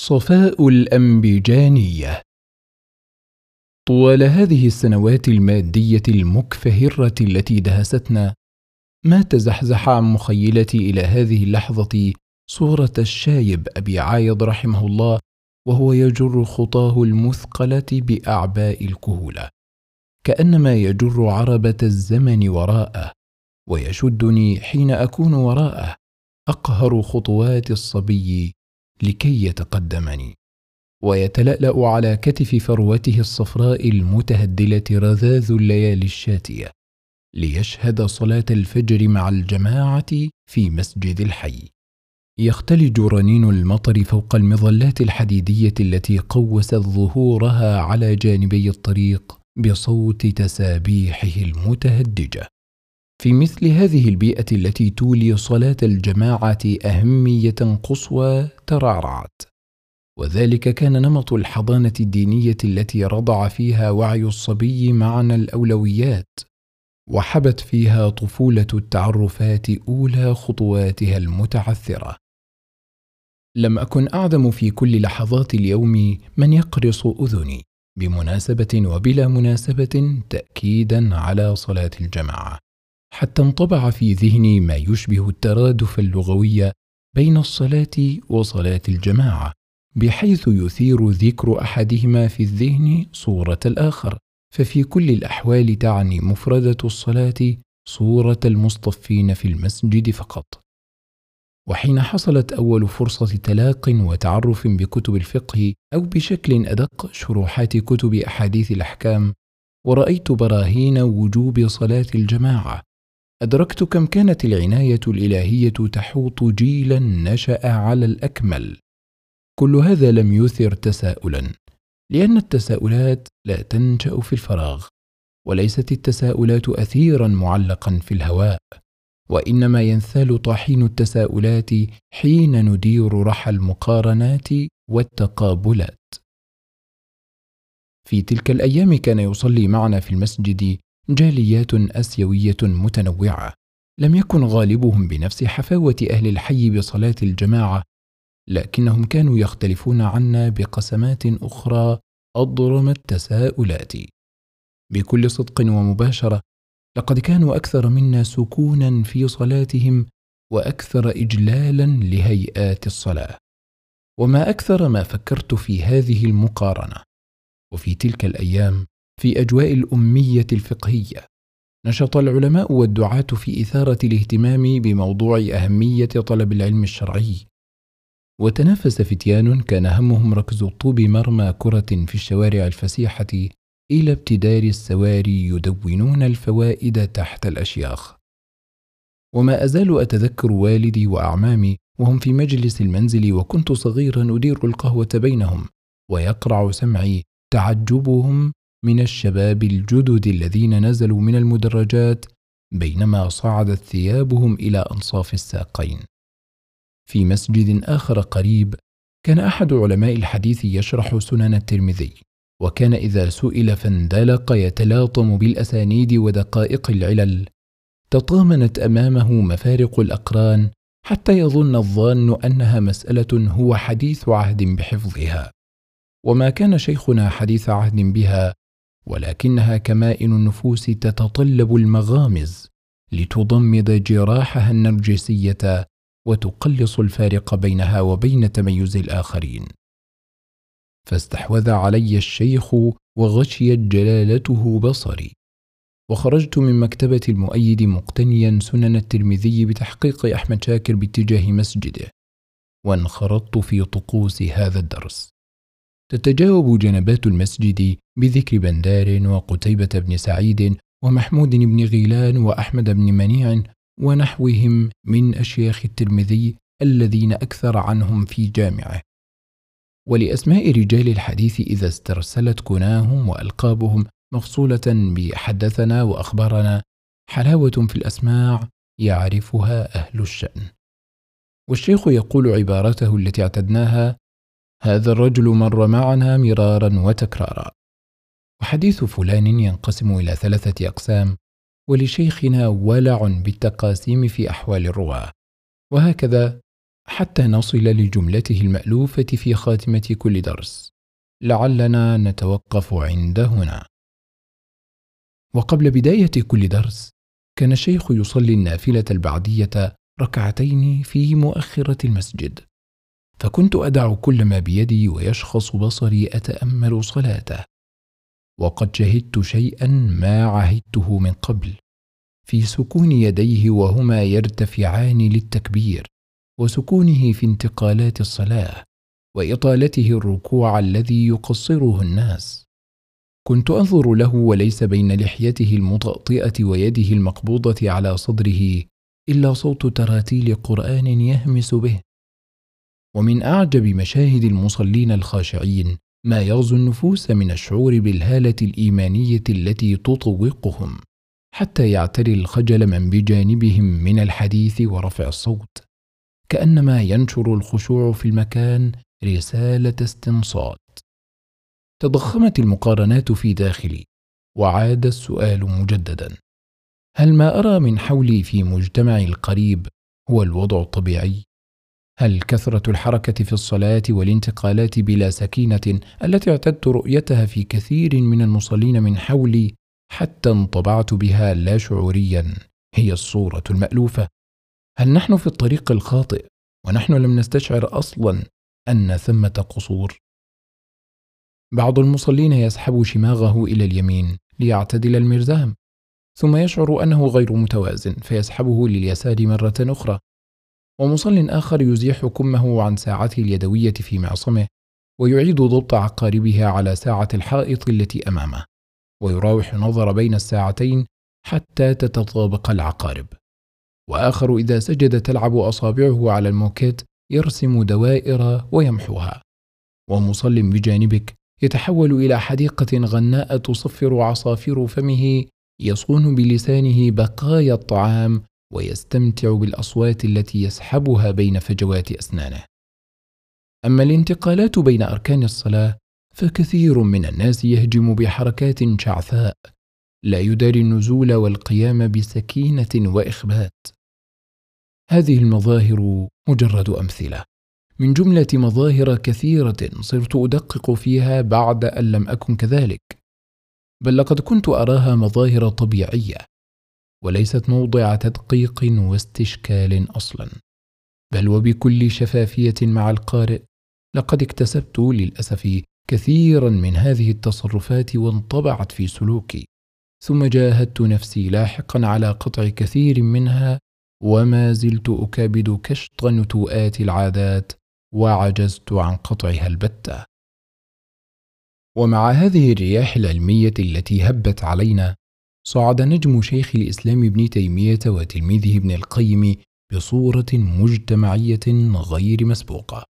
صفاء الانبجانيه طوال هذه السنوات المادية المكفهرة التي دهستنا ما تزحزح عن مخيلتي إلى هذه اللحظة صورة الشايب أبي عايض رحمه الله وهو يجر خطاه المثقلة بأعباء الكهولة. كأنما يجر عربة الزمن وراءه ويشدني حين أكون وراءه أقهر خطوات الصبي لكي يتقدمني. ويتلألأ على كتف فروته الصفراء المتهدلة رذاذ الليالي الشاتية ليشهد صلاة الفجر مع الجماعة في مسجد الحي. يختلج رنين المطر فوق المظلات الحديدية التي قوست ظهورها على جانبي الطريق بصوت تسابيحه المتهدجة. في مثل هذه البيئة التي تولي صلاة الجماعة أهمية قصوى ترعرعت. وذلك كان نمط الحضانة الدينية التي رضع فيها وعي الصبي معنى الأولويات وحبت فيها طفولة التعرفات أولى خطواتها المتعثرة. لم أكن أعدم في كل لحظات اليوم من يقرص أذني بمناسبة وبلا مناسبة تاكيدا على صلاة الجماعة. حتى انطبع في ذهني ما يشبه الترادف اللغوي بين الصلاة وصلاة الجماعة بحيث يثير ذكر أحدهما في الذهن صورة الآخر. ففي كل الأحوال تعني مفردة الصلاة صورة المصطفين في المسجد فقط. وحين حصلت أول فرصة تلاق وتعرف بكتب الفقه أو بشكل أدق شروحات كتب أحاديث الأحكام ورأيت براهين وجوب صلاة الجماعة. أدركت كم كانت العناية الإلهية تحوط جيلا نشأ على الأكمل. كل هذا لم يثر تساؤلا لأن التساؤلات لا تنشأ في الفراغ وليست التساؤلات اثيرا معلقا في الهواء وإنما ينثال طحين التساؤلات حين ندير رحى المقارنات والتقابلات. في تلك الأيام كان يصلي معنا في المسجد جاليات أسيوية متنوعة. لم يكن غالبهم بنفس حفاوة أهل الحي بصلاة الجماعة لكنهم كانوا يختلفون عنا بقسمات أخرى أضرم التساؤلات. بكل صدق ومباشرة لقد كانوا أكثر منا سكونا في صلاتهم وأكثر اجلالا لهيئات الصلاة. وما أكثر ما فكرت في هذه المقارنة. وفي تلك الأيام في أجواء الأمية الفقهية. نشط العلماء والدعاة في إثارة الاهتمام بموضوع أهمية طلب العلم الشرعي. وتنافس فتيان كان همهم ركز طوب مرمى كرة في الشوارع الفسيحة إلى ابتدار السواري يدونون الفوائد تحت الأشياخ. وما أزال أتذكر والدي وأعمامي وهم في مجلس المنزل وكنت صغيرا أدير القهوة بينهم ويقرع سمعي تعجبهم من الشباب الجدد الذين نزلوا من المدرجات بينما صعدت ثيابهم إلى أنصاف الساقين. في مسجد آخر قريب كان أحد علماء الحديث يشرح سنن الترمذي وكان إذا سئل فاندلق يتلاطم بالأسانيد ودقائق العلل. تطامنت أمامه مفارق الأقران حتى يظن الظان أنها مسألة هو حديث عهد بحفظها. وما كان شيخنا حديث عهد بها ولكنها كمائن النفوس تتطلب المغامز لتضمد جراحها النرجسية وتقلص الفارق بينها وبين تميز الآخرين. فاستحوذ علي الشيخ وغشيت جلالته بصري. وخرجت من مكتبة المؤيد مقتنيا سنن الترمذي بتحقيق أحمد شاكر باتجاه مسجده وانخرطت في طقوس هذا الدرس. تتجاوب جنبات المسجد بذكر بندار وقتيبة بن سعيد ومحمود بن غيلان وأحمد بن منيع ونحوهم من أشياخ الترمذي الذين أكثر عنهم في جامعه. ولأسماء رجال الحديث إذا استرسلت كناهم وألقابهم مفصولة بحدثنا وأخبارنا حلاوة في الأسماع يعرفها أهل الشأن. والشيخ يقول عبارته التي اعتدناها هذا الرجل مر معنا مرارا وتكرارا. وحديث فلان ينقسم إلى ثلاثة أقسام ولشيخنا ولع بالتقاسيم في أحوال الرواة. وهكذا حتى نصل لجملته المألوفة في خاتمة كل درس. لعلنا نتوقف عند هنا. وقبل بداية كل درس كان الشيخ يصلي النافلة البعدية ركعتين في مؤخرة المسجد. فكنت أدع كل ما بيدي ويشخص بصري أتأمل صلاته. وقد شهدت شيئا ما عهدته من قبل. في سكون يديه وهما يرتفعان للتكبير وسكونه في انتقالات الصلاة وإطالته الركوع الذي يقصره الناس. كنت أنظر له وليس بين لحيته المطأطئه ويده المقبوضة على صدره إلا صوت تراتيل قرآن يهمس به. ومن أعجب مشاهد المصلين الخاشعين ما يغزو النفوس من الشعور بالهالة الإيمانية التي تطوقهم حتى يعتري الخجل من بجانبهم من الحديث ورفع الصوت كأنما ينشر الخشوع في المكان رسالة استنصات. تضخمت المقارنات في داخلي وعاد السؤال مجددا هل ما أرى من حولي في مجتمعي القريب هو الوضع الطبيعي؟ هل كثرة الحركة في الصلاة والانتقالات بلا سكينة التي اعتدت رؤيتها في كثير من المصلين من حولي حتى انطبعت بها لا شعوريا؟ هي الصورة المألوفة. هل نحن في الطريق الخاطئ ونحن لم نستشعر أصلا أن ثمة قصور؟ بعض المصلين يسحب شماغه إلى اليمين ليعتدل المرزام ثم يشعر أنه غير متوازن فيسحبه لليسار مرة أخرى. ومصل آخر يزيح كمه عن ساعته اليدوية في معصمه ويعيد ضبط عقاربها على ساعة الحائط التي أمامه ويراوح النظر بين الساعتين حتى تتطابق العقارب. وآخر إذا سجد تلعب أصابعه على الموكيت يرسم دوائر ويمحوها. ومصل بجانبك يتحول إلى حديقة غناء تصفر عصافير فمه يصون بلسانه بقايا الطعام ويستمتع بالأصوات التي يسحبها بين فجوات أسنانه. أما الانتقالات بين أركان الصلاة فكثير من الناس يهجم بحركات شعثاء لا يداري النزول والقيام بسكينة وإخبات. هذه المظاهر مجرد أمثلة. من جملة مظاهر كثيرة صرت أدقق فيها بعد أن لم أكن كذلك. بل لقد كنت أراها مظاهر طبيعية. وليست موضع تدقيق واستشكال أصلا. بل وبكل شفافية مع القارئ لقد اكتسبت للأسف كثيرا من هذه التصرفات وانطبعت في سلوكي ثم جاهدت نفسي لاحقا على قطع كثير منها وما زلت أكابد كشط نتوءات العادات وعجزت عن قطعها البتة. ومع هذه الرياح العلمية التي هبت علينا صعد نجم شيخ الإسلام ابن تيمية وتلميذه ابن القيم بصورة مجتمعية غير مسبوقة.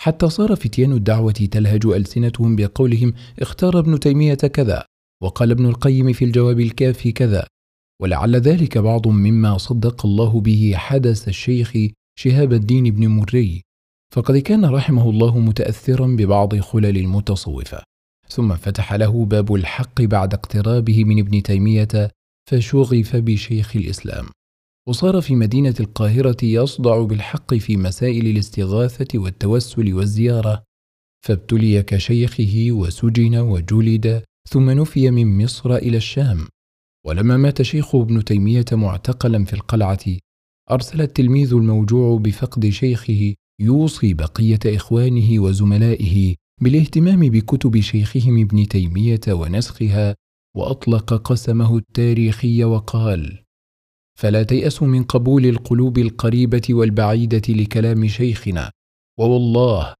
حتى صار فتيان الدعوة تلهج ألسنتهم بقولهم اختار ابن تيمية كذا وقال ابن القيم في الجواب الكافي كذا. ولعل ذلك بعض مما صدق الله به حدث الشيخ شهاب الدين بن مري. فقد كان رحمه الله متاثرا ببعض خلل المتصوفة. ثم فتح له باب الحق بعد اقترابه من ابن تيمية فشغف بشيخ الإسلام. وصار في مدينة القاهرة يصدع بالحق في مسائل الاستغاثة والتوسل والزيارة فابتلي كشيخه وسجن وجلد ثم نفي من مصر إلى الشام. ولما مات شيخه ابن تيمية معتقلا في القلعة أرسل التلميذ الموجوع بفقد شيخه يوصي بقية إخوانه وزملائه بالاهتمام بكتب شيخهم ابن تيمية ونسخها وأطلق قسمه التاريخي وقال فلا تيأسوا من قبول القلوب القريبة والبعيدة لكلام شيخنا ووالله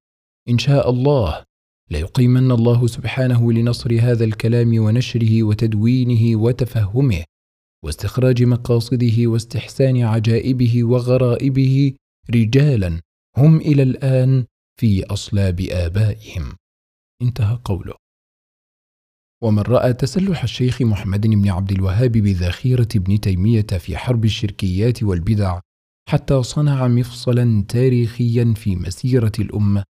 إن شاء الله ليقيمن الله سبحانه لنصر هذا الكلام ونشره وتدوينه وتفهمه واستخراج مقاصده واستحسان عجائبه وغرائبه رجالا هم إلى الآن في أصلاب آبائهم. انتهى قوله. ومن رأى تسلح الشيخ محمد بن عبد الوهاب بذخيرة ابن تيمية في حرب الشركيات والبدع حتى صنع مفصلا تاريخيا في مسيرة الأمة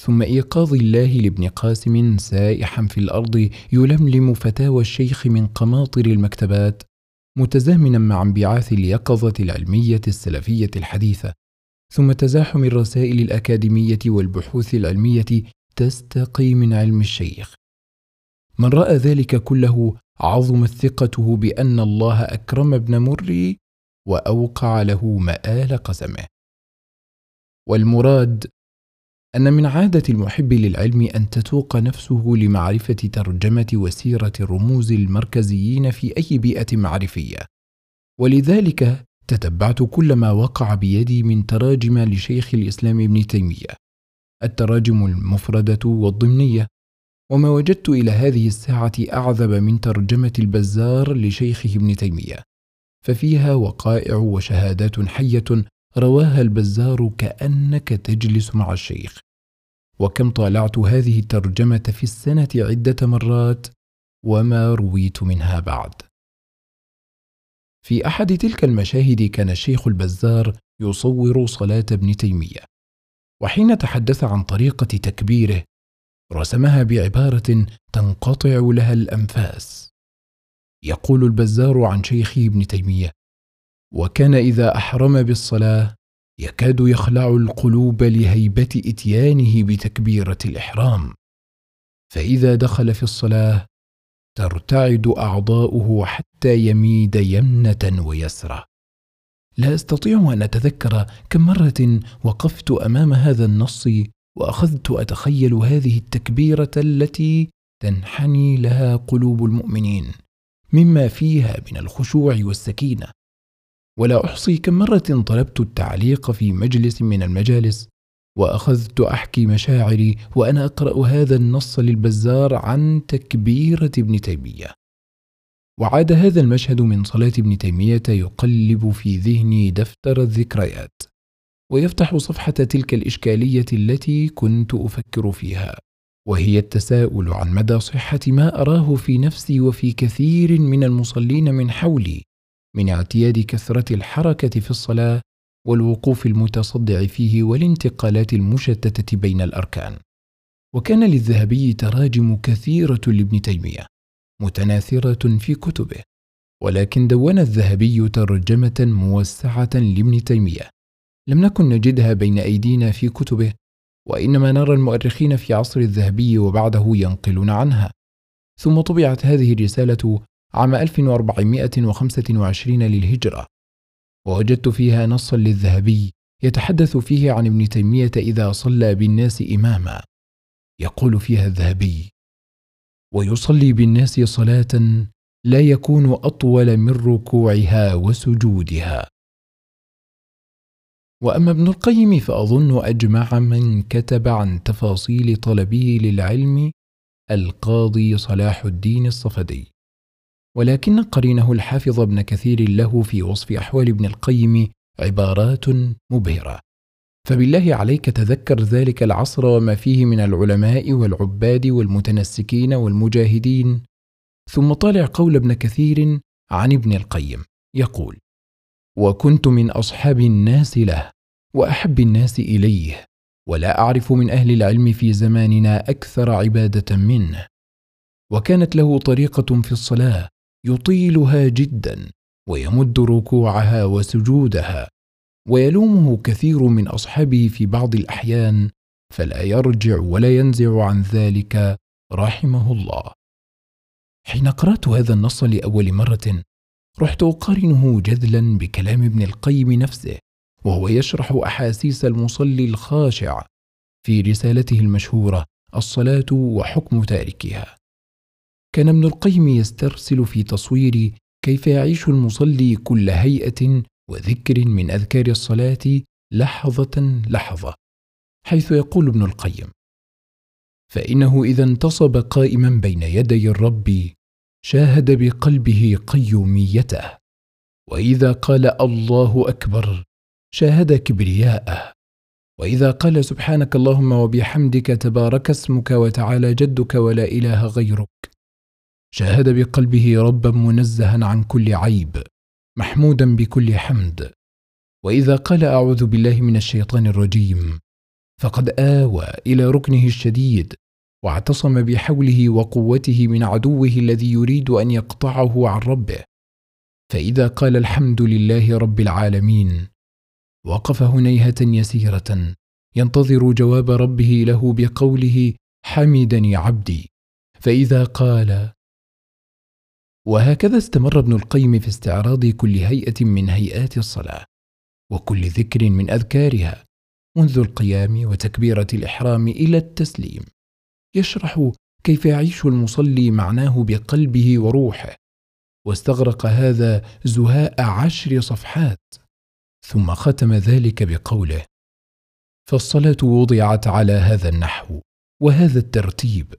ثم إيقاظ الله لابن قاسم سائحا في الأرض يلملم فتاوى الشيخ من قماطر المكتبات متزامنا مع انبعاث اليقظة العلمية السلفية الحديثة. ثم تزاحم الرسائل الأكاديمية والبحوث العلمية تستقي من علم الشيخ. من رأى ذلك كله عظمت ثقته بأن الله أكرم ابن مري وأوقع له مآل قسمه. والمراد أن من عادة المحب للعلم أن تتوق نفسه لمعرفة ترجمة وسيرة الرموز المركزيين في أي بيئة معرفية. ولذلك تتبعت كل ما وقع بيدي من تراجم لشيخ الإسلام ابن تيمية التراجم المفردة والضمنية وما وجدت إلى هذه الساعة أعذب من ترجمة البزار لشيخه ابن تيمية ففيها وقائع وشهادات حية رواها البزار كأنك تجلس مع الشيخ. وكم طالعت هذه الترجمة في السنة عدة مرات وما رويت منها بعد. في أحد تلك المشاهد كان الشيخ البزار يصور صلاة ابن تيمية وحين تحدث عن طريقة تكبيره رسمها بعبارة تنقطع لها الأنفاس. يقول البزار عن شيخه ابن تيمية وكان إذا أحرم بالصلاة يكاد يخلع القلوب لهيبة إتيانه بتكبيرة الإحرام فإذا دخل في الصلاة ترتعد أعضاؤه حتى يميد يمنة ويسرى. لا أستطيع أن أتذكر كم مرة وقفت أمام هذا النص وأخذت أتخيل هذه التكبيرة التي تنحني لها قلوب المؤمنين مما فيها من الخشوع والسكينة. ولا أحصي كم مرة طلبت التعليق في مجلس من المجالس وأخذت أحكي مشاعري وأنا أقرأ هذا النص للبزار عن تكبيرة ابن تيمية. وعاد هذا المشهد من صلاة ابن تيمية يقلب في ذهني دفتر الذكريات ويفتح صفحة تلك الإشكالية التي كنت أفكر فيها وهي التساؤل عن مدى صحة ما أراه في نفسي وفي كثير من المصلين من حولي من اعتياد كثرة الحركة في الصلاة والوقوف المتصدع فيه والانتقالات المشتتة بين الأركان. وكان للذهبي تراجم كثيرة لابن تيمية متناثرة في كتبه. ولكن دون الذهبي ترجمة موسعة لابن تيمية. لم نكن نجدها بين أيدينا في كتبه وإنما نرى المؤرخين في عصر الذهبي وبعده ينقلون عنها. ثم طبعت هذه الرسالة عام 1425 للهجرة. ووجدت فيها نصا للذهبي يتحدث فيه عن ابن تيمية إذا صلى بالناس إماما. يقول فيها الذهبي ويصلي بالناس صلاة لا يكون أطول من ركوعها وسجودها. وأما ابن القيم فأظن أجمع من كتب عن تفاصيل طلبه للعلم القاضي صلاح الدين الصفدي. ولكن قرينه الحافظ ابن كثير له في وصف أحوال ابن القيم عبارات مبهرة. فبالله عليك تذكر ذلك العصر وما فيه من العلماء والعباد والمتنسكين والمجاهدين. ثم طالع قول ابن كثير عن ابن القيم يقول وكنت من أصحاب الناس له وأحب الناس إليه ولا أعرف من أهل العلم في زماننا أكثر عبادة منه وكانت له طريقة في الصلاة يطيلها جدا ويمد ركوعها وسجودها ويلومه كثير من أصحابه في بعض الأحيان فلا يرجع ولا ينزع عن ذلك رحمه الله. حين قرأت هذا النص لأول مرة رحت أقارنه جذلا بكلام ابن القيم نفسه وهو يشرح أحاسيس المصلي الخاشع في رسالته المشهورة الصلاة وحكم تاركها. كان ابن القيم يسترسل في تصوير كيف يعيش المصلي كل هيئة وذكر من أذكار الصلاة لحظة لحظة حيث يقول ابن القيم فإنه إذا انتصب قائما بين يدي الرب شاهد بقلبه قيوميته وإذا قال الله أكبر شاهد كبرياءه وإذا قال سبحانك اللهم وبحمدك تبارك اسمك وتعالى جدك ولا إله غيرك شاهد بقلبه ربا منزها عن كل عيب محمودا بكل حمد. وإذا قال أعوذ بالله من الشيطان الرجيم فقد آوى إلى ركنه الشديد واعتصم بحوله وقوته من عدوه الذي يريد أن يقطعه عن ربه. فإذا قال الحمد لله رب العالمين وقف هنيهة يسيرة ينتظر جواب ربه له بقوله حمدني عبدي. فإذا قال وهكذا استمر ابن القيم في استعراض كل هيئة من هيئات الصلاة وكل ذكر من أذكارها منذ القيام وتكبيرة الإحرام إلى التسليم. يشرح كيف يعيش المصلي معناه بقلبه وروحه واستغرق هذا زهاء عشر صفحات ثم ختم ذلك بقوله فالصلاة وضعت على هذا النحو وهذا الترتيب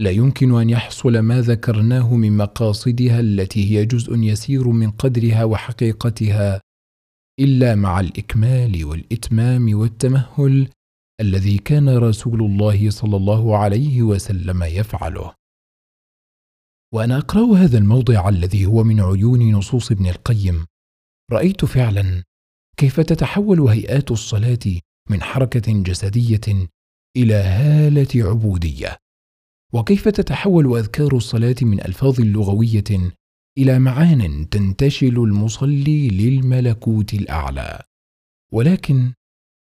لا يمكن أن يحصل ما ذكرناه من مقاصدها التي هي جزء يسير من قدرها وحقيقتها إلا مع الإكمال والإتمام والتمهل الذي كان رسول الله صلى الله عليه وسلم يفعله. وأنا أقرأ هذا الموضع الذي هو من عيون نصوص ابن القيم. رأيت فعلا كيف تتحول هيئات الصلاة من حركة جسدية إلى هالة عبودية. وكيف تتحول أذكار الصلاة من ألفاظ لغوية إلى معان تنتشل المصلي للملكوت الأعلى؟ ولكن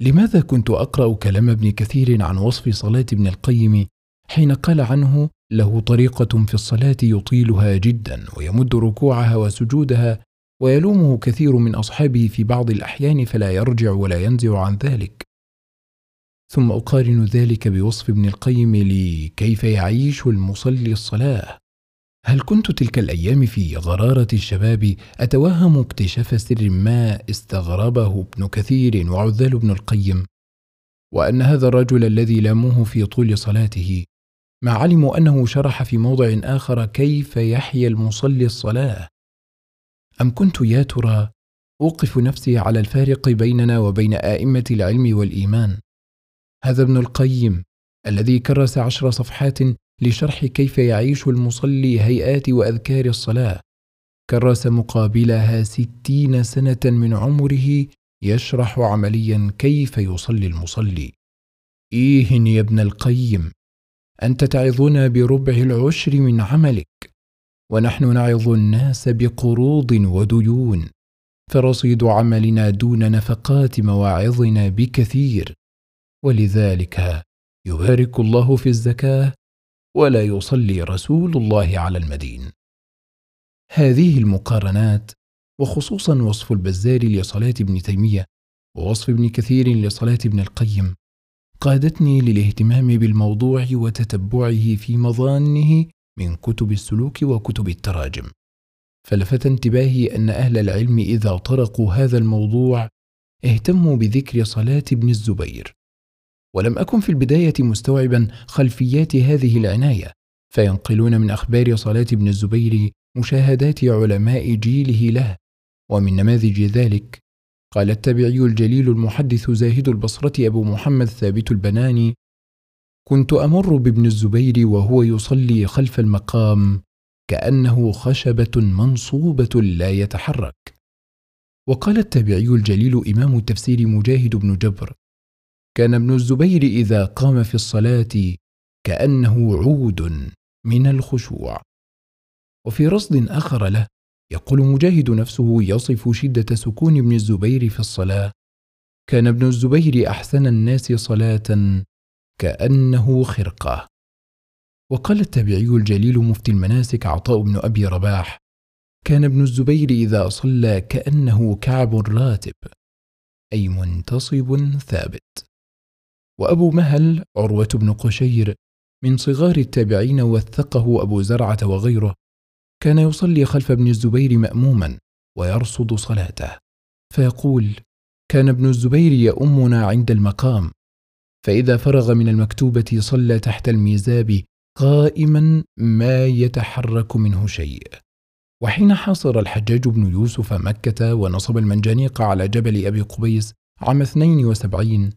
لماذا كنت أقرأ كلام ابن كثير عن وصف صلاة ابن القيم حين قال عنه له طريقة في الصلاة يطيلها جدا ويمد ركوعها وسجودها ويلومه كثير من أصحابه في بعض الأحيان فلا يرجع ولا ينزع عن ذلك؟ ثم أقارن ذلك بوصف ابن القيم لي كيف يعيش المصلي الصلاة. هل كنت تلك الأيام في غرارة الشباب أتوهم اكتشاف سر ما استغربه ابن كثير وعذال ابن القيم؟ وأن هذا الرجل الذي لاموه في طول صلاته ما علموا أنه شرح في موضع آخر كيف يحيا المصلي الصلاة؟ أم كنت يا ترى أوقف نفسي على الفارق بيننا وبين آئمة العلم والإيمان؟ هذا ابن القيم الذي كرس عشر صفحات لشرح كيف يعيش المصلي هيئات وأذكار الصلاة. كرس مقابلها ستين سنة من عمره يشرح عمليا كيف يصلي المصلي. إيه يا ابن القيم أنت تعظنا بربع العشر من عملك ونحن نعظ الناس بقروض وديون فرصيد عملنا دون نفقات مواعظنا بكثير. ولذلك يبارك الله في الزكاة ولا يصلي رسول الله على المدين. هذه المقارنات وخصوصا وصف البزار لصلاة ابن تيمية ووصف ابن كثير لصلاة ابن القيم قادتني للاهتمام بالموضوع وتتبعه في مظانه من كتب السلوك وكتب التراجم. فلفت انتباهي أن أهل العلم إذا طرقوا هذا الموضوع اهتموا بذكر صلاة ابن الزبير. ولم أكن في البداية مستوعبا خلفيات هذه العناية فينقلون من أخبار صلاة ابن الزبير مشاهدات علماء جيله له. ومن نماذج ذلك قال التابعي الجليل المحدث زاهد البصرة أبو محمد ثابت البناني كنت أمر بابن الزبير وهو يصلي خلف المقام كأنه خشبة منصوبة لا يتحرك. وقال التابعي الجليل إمام التفسير مجاهد بن جبر كان ابن الزبير إذا قام في الصلاة كأنه عود من الخشوع. وفي رصد آخر له يقول مجاهد نفسه يصف شدة سكون ابن الزبير في الصلاة كان ابن الزبير أحسن الناس صلاة كأنه خرقة وقال التابعي الجليل مفتي المناسك عطاء بن أبي رباح كان ابن الزبير إذا صلى كأنه كعب راتب أي منتصب ثابت وأبو مهل عروة بن قشير من صغار التابعين وثقه أبو زرعة وغيره كان يصلي خلف ابن الزبير مأموما ويرصد صلاته. فيقول كان ابن الزبير يؤمنا عند المقام فإذا فرغ من المكتوبة صلى تحت الميزاب قائما ما يتحرك منه شيء وحين حاصر الحجاج بن يوسف مكة ونصب المنجنيق على جبل أبي قبيس عام 72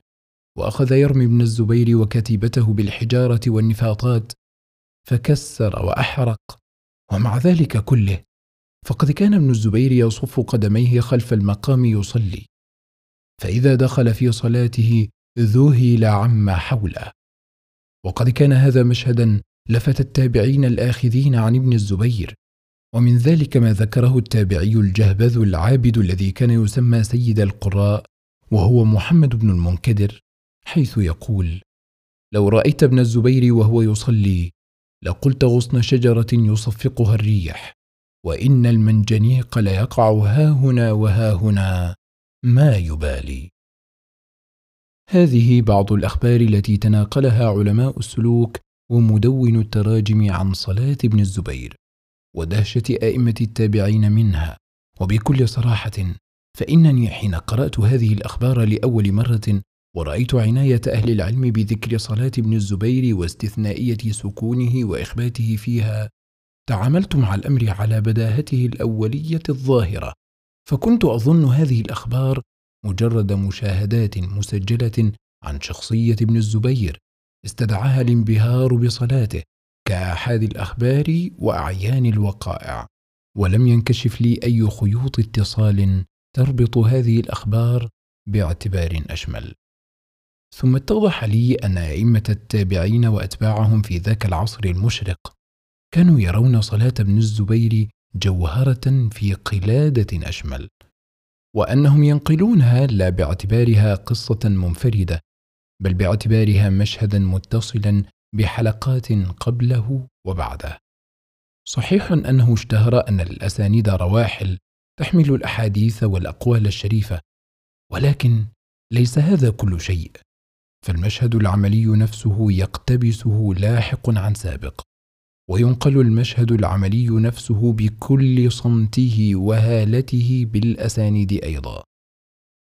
وأخذ يرمي ابن الزبير وكتيبته بالحجارة والنفاطات فكسر وأحرق ومع ذلك كله. فقد كان ابن الزبير يصف قدميه خلف المقام يصلي. فإذا دخل في صلاته ذهل عما حوله. وقد كان هذا مشهدا لفت التابعين الآخذين عن ابن الزبير. ومن ذلك ما ذكره التابعي الجهبذ العابد الذي كان يسمى سيد القراء وهو محمد بن المنكدر. حيث يقول لو رأيت ابن الزبير وهو يصلي لقلت غصن شجرة يصفقها الريح وإن المنجنيق ليقع هاهنا وهاهنا ما يبالي. هذه بعض الأخبار التي تناقلها علماء السلوك ومدون التراجم عن صلاة ابن الزبير ودهشة أئمة التابعين منها وبكل صراحة فإنني حين قرأت هذه الأخبار لأول مرة ورأيت عناية أهل العلم بذكر صلاة ابن الزبير واستثنائية سكونه وإخباته فيها. تعاملت مع الأمر على بداهته الأولية الظاهرة فكنت أظن هذه الأخبار مجرد مشاهدات مسجلة عن شخصية ابن الزبير استدعاها الانبهار بصلاته كآحاد الأخبار وأعيان الوقائع. ولم ينكشف لي أي خيوط اتصال تربط هذه الأخبار باعتبار أشمل. ثم اتضح لي أن أئمة التابعين وأتباعهم في ذاك العصر المشرق كانوا يرون صلاة ابن الزبير جوهرة في قلادة أشمل وأنهم ينقلونها لا باعتبارها قصة منفردة بل باعتبارها مشهدا متصلا بحلقات قبله وبعده. صحيح أنه اشتهر أن الأسانيد رواحل تحمل الأحاديث والأقوال الشريفة ولكن ليس هذا كل شيء. فالمشهد العملي نفسه يقتبسه لاحق عن سابق وينقل المشهد العملي نفسه بكل صمته وهالته بالأسانيد أيضا.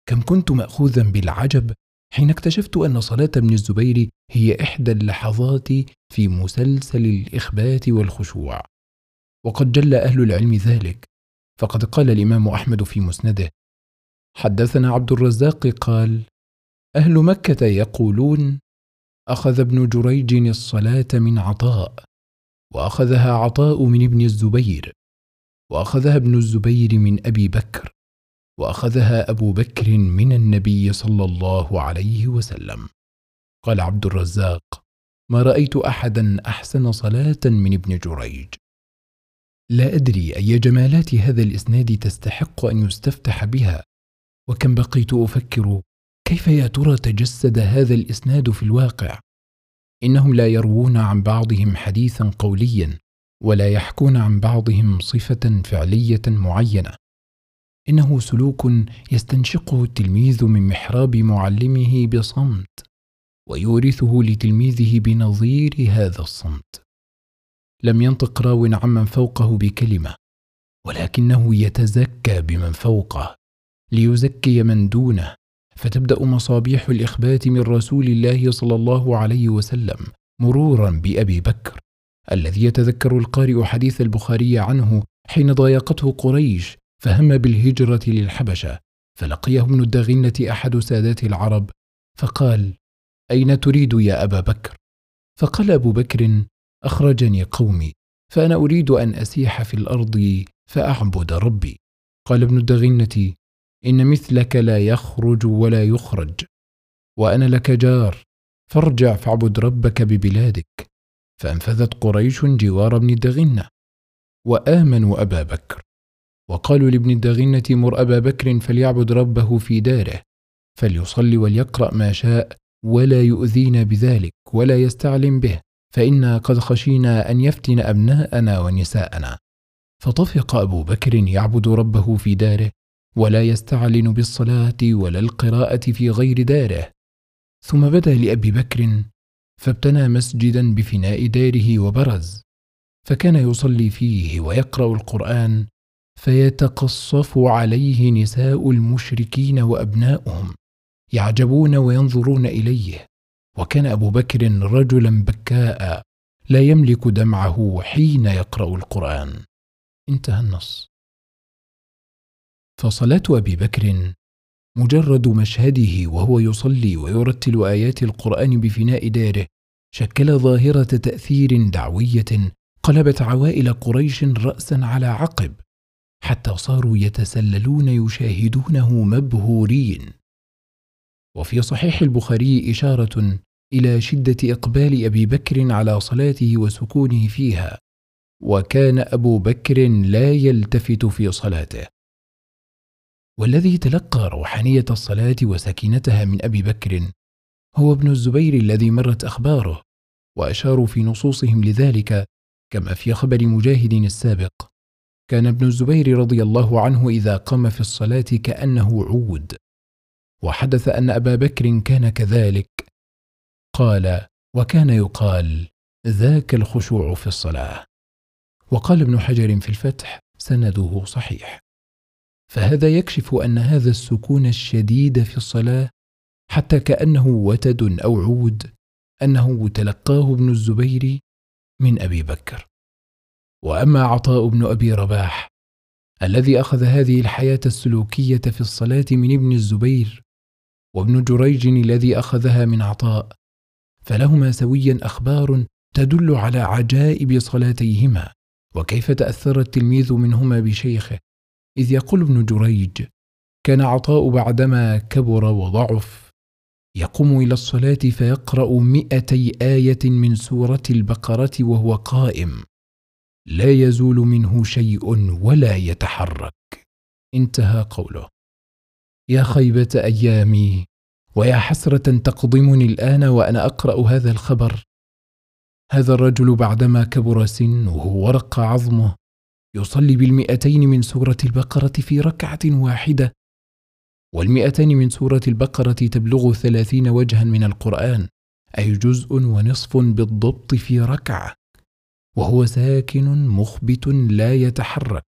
كم كنت ماخوذا بالعجب حين اكتشفت أن صلاة ابن الزبير هي إحدى اللحظات في مسلسل الإخبات والخشوع. وقد جل أهل العلم ذلك فقد قال الإمام أحمد في مسنده حدثنا عبد الرزاق قال أهل مكة يقولون أخذ ابن جريج الصلاة من عطاء وأخذها عطاء من ابن الزبير وأخذها ابن الزبير من أبي بكر وأخذها أبو بكر من النبي صلى الله عليه وسلم. قال عبد الرزاق ما رأيت احدا أحسن صلاة من ابن جريج. لا أدري أي جمالات هذا الإسناد تستحق أن يستفتح بها وكم بقيت أفكر كيف يا ترى تجسد هذا الإسناد في الواقع؟ إنهم لا يروون عن بعضهم حديثا قوليا ولا يحكون عن بعضهم صفة فعلية معينة. إنه سلوك يستنشقه التلميذ من محراب معلمه بصمت ويورثه لتلميذه بنظير هذا الصمت. لم ينطق راو عمن فوقه بكلمة ولكنه يتزكى بمن فوقه ليزكي من دونه. فتبدأ مصابيح الإخبات من رسول الله صلى الله عليه وسلم مرورا بأبي بكر الذي يتذكر القارئ حديث البخاري عنه حين ضايقته قريش فهم بالهجرة للحبشة فلقيه ابن الدغنة أحد سادات العرب فقال أين تريد يا أبا بكر؟ فقال أبو بكر أخرجني قومي فأنا أريد أن أسيح في الأرض فأعبد ربي. قال ابن الدغنة إن مثلك لا يخرج ولا يخرج وأنا لك جار فارجع فاعبد ربك ببلادك. فأنفذت قريش جوار ابن الدغنه وآمنوا أبا بكر. وقالوا لابن الدغنه مر أبا بكر فليعبد ربه في داره فليصلي وليقرأ ما شاء ولا يؤذينا بذلك ولا يستعلم به فإنا قد خشينا أن يفتن أبناءنا ونساءنا. فطفق أبو بكر يعبد ربه في داره ولا يستعلن بالصلاة ولا القراءة في غير داره. ثم بدا لأبي بكر فابتنى مسجدا بفناء داره وبرز فكان يصلي فيه ويقرأ القرآن فيتقصف عليه نساء المشركين وأبناؤهم يعجبون وينظرون إليه. وكان أبو بكر رجلا بكاء لا يملك دمعه حين يقرأ القرآن. انتهى النص. فصلاة أبي بكر مجرد مشهده وهو يصلي ويرتل آيات القرآن بفناء داره شكل ظاهرة تأثير دعوية قلبت عوائل قريش راسا على عقب حتى صاروا يتسللون يشاهدونه مبهورين. وفي صحيح البخاري إشارة إلى شدة إقبال أبي بكر على صلاته وسكونه فيها وكان أبو بكر لا يلتفت في صلاته. والذي تلقى روحانية الصلاة وسكينتها من أبي بكر هو ابن الزبير الذي مرت أخباره وأشاروا في نصوصهم لذلك كما في خبر مجاهد السابق. كان ابن الزبير رضي الله عنه إذا قام في الصلاة كأنه عود وحدث أن أبا بكر كان كذلك. قال وكان يقال ذاك الخشوع في الصلاة وقال ابن حجر في الفتح سنده صحيح فهذا يكشف أن هذا السكون الشديد في الصلاة حتى كأنه وتد أو عود أنه تلقاه ابن الزبير من أبي بكر. وأما عطاء بن أبي رباح الذي أخذ هذه الحياة السلوكية في الصلاة من ابن الزبير وابن جريج الذي أخذها من عطاء فلهما سويا أخبار تدل على عجائب صلاتيهما وكيف تأثر التلميذ منهما بشيخه. إذ يقول ابن جريج كان عطاء بعدما كبر وضعف. يقوم إلى الصلاة فيقرأ مئتي آية من سورة البقرة وهو قائم. لا يزول منه شيء ولا يتحرك. انتهى قوله. يا خيبة أيامي ويا حسرة تقضمني الآن وأنا أقرأ هذا الخبر. هذا الرجل بعدما كبر سنه ورق عظمه يصلي بالمئتين من سورة البقرة في ركعة واحدة. والمئتين من سورة البقرة تبلغ ثلاثين وجها من القرآن أي جزء ونصف بالضبط في ركعة. وهو ساكن مخبت لا يتحرك.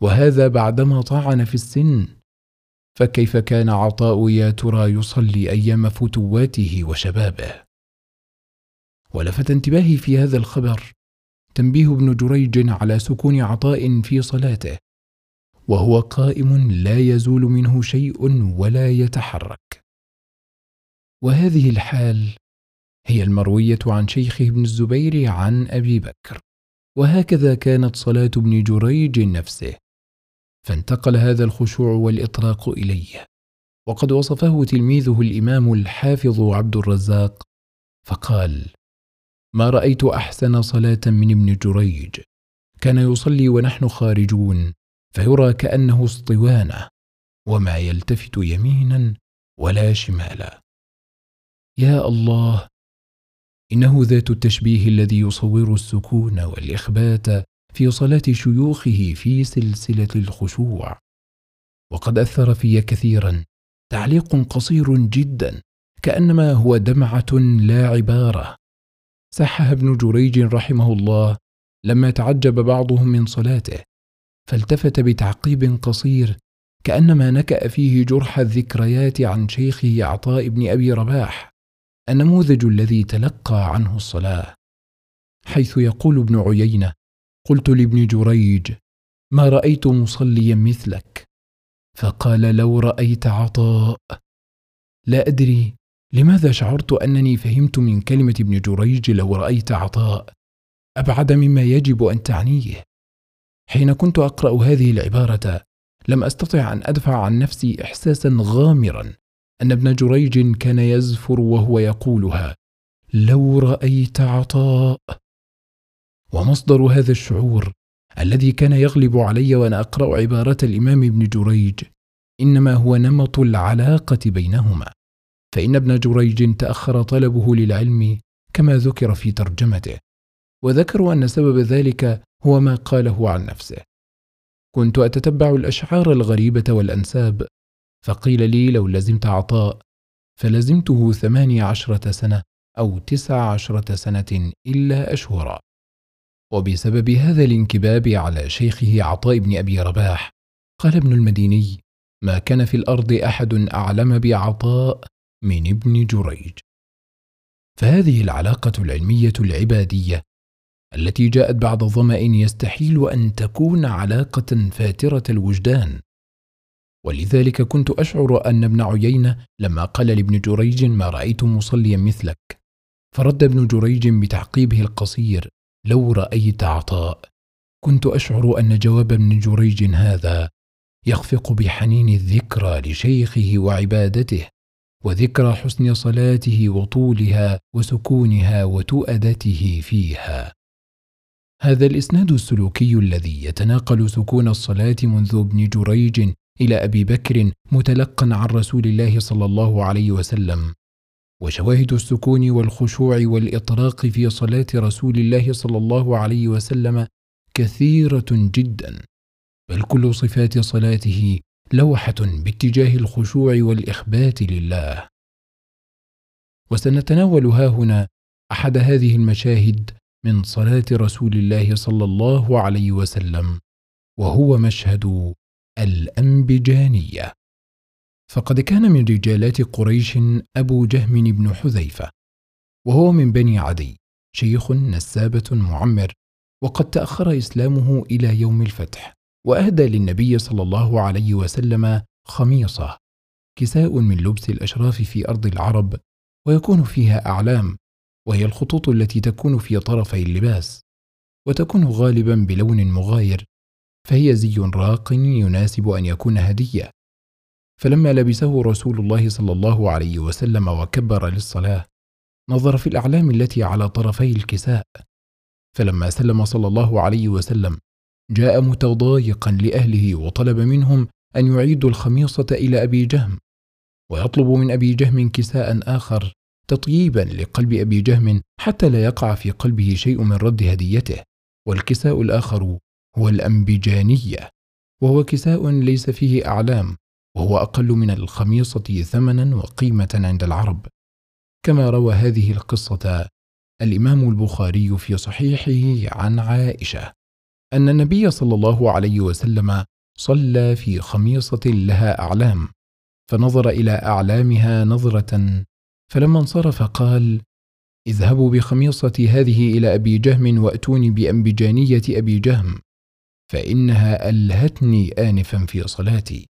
وهذا بعدما طعن في السن. فكيف كان عطاء يا ترى يصلي أيام فتواته وشبابه؟ ولفت انتباهي في هذا الخبر. تنبيه ابن جريج على سكون عطاء في صلاته وهو قائم لا يزول منه شيء ولا يتحرك. وهذه الحال هي المروية عن شيخه ابن الزبير عن أبي بكر. وهكذا كانت صلاة ابن جريج نفسه فانتقل هذا الخشوع والإطراق إليه. وقد وصفه تلميذه الإمام الحافظ عبد الرزاق فقال ما رأيت أحسن صلاة من ابن جريج. كان يصلي ونحن خارجون فيرى كأنه اسطوانة وما يلتفت يمينا ولا شمالا. يا الله إنه ذات التشبيه الذي يصور السكون والإخبات في صلاة شيوخه في سلسلة الخشوع. وقد أثر في كثيرا تعليق قصير جدا كأنما هو دمعة لا عبارة. صحها ابن جريج رحمه الله لما تعجب بعضهم من صلاته فالتفت بتعقيب قصير كانما نكأ فيه جرح الذكريات عن شيخه عطاء بن أبي رباح النموذج الذي تلقى عنه الصلاة. حيث يقول ابن عيينة قلت لابن جريج ما رأيت مصليا مثلك؟ فقال لو رأيت عطاء. لا أدري. لماذا شعرت أنني فهمت من كلمة ابن جريج لو رأيت عطاء؟ أبعد مما يجب أن تعنيه. حين كنت أقرأ هذه العبارة لم أستطع أن أدفع عن نفسي احساسا غامرا أن ابن جريج كان يزفر وهو يقولها لو رأيت عطاء. ومصدر هذا الشعور الذي كان يغلب علي وأنا أقرأ عبارة الإمام ابن جريج إنما هو نمط العلاقة بينهما. فإن ابن جريج تأخر طلبه للعلم كما ذكر في ترجمته وذكروا أن سبب ذلك هو ما قاله عن نفسه. كنت أتتبع الأشعار الغريبة والأنساب فقيل لي لو لزمت عطاء فلزمته ثماني عشرة سنة أو تسع عشرة سنة إلا أشهرا. وبسبب هذا الانكباب على شيخه عطاء بن أبي رباح قال ابن المديني ما كان في الأرض أحد أعلم بعطاء من ابن جريج. فهذه العلاقة العلمية العبادية التي جاءت بعد ظمأ يستحيل أن تكون علاقة فاترة الوجدان. ولذلك كنت أشعر أن ابن عيينة لما قال لابن جريج ما رأيت مصليا مثلك. فرد ابن جريج بتعقيبه القصير لو رأيت عطاء. كنت أشعر أن جواب ابن جريج هذا يخفق بحنين الذكرى لشيخه وعبادته. وذكرى حسن صلاته وطولها وسكونها وتؤدته فيها. هذا الإسناد السلوكي الذي يتناقل سكون الصلاة منذ ابن جريج إلى أبي بكر متلقا عن رسول الله صلى الله عليه وسلم. وشواهد السكون والخشوع والإطراق في صلاة رسول الله صلى الله عليه وسلم كثيرة جدا. بل كل صفات صلاته لوحة باتجاه الخشوع والإخبات لله. وسنتناول ها هنا أحد هذه المشاهد من صلاة رسول الله صلى الله عليه وسلم وهو مشهد الأنبجانية. فقد كان من رجالات قريش أبو جهم بن حذيفة وهو من بني عدي شيخ نسابة معمر وقد تأخر إسلامه إلى يوم الفتح. وأهدى للنبي صلى الله عليه وسلم خميصة كساء من لبس الأشراف في أرض العرب ويكون فيها أعلام وهي الخطوط التي تكون في طرفي اللباس وتكون غالبا بلون مغاير فهي زي راق يناسب أن يكون هدية. فلما لبسه رسول الله صلى الله عليه وسلم وكبر للصلاة نظر في الأعلام التي على طرفي الكساء. فلما سلم صلى الله عليه وسلم جاء متضايقا لأهله وطلب منهم أن يعيدوا الخميصة إلى أبي جهم ويطلب من أبي جهم كساء آخر تطييبا لقلب أبي جهم حتى لا يقع في قلبه شيء من رد هديته والكساء الآخر هو الأنبجانية وهو كساء ليس فيه أعلام وهو أقل من الخميصة ثمنا وقيمة عند العرب. كما روى هذه القصة الإمام البخاري في صحيحه عن عائشة. أن النبي صلى الله عليه وسلم صلى في خميصة لها أعلام فنظر إلى أعلامها نظرة فلما انصرف قال اذهبوا بخميصتي هذه إلى أبي جهم وأتوني بأنبجانية أبي جهم فإنها ألهتني انفا في صلاتي.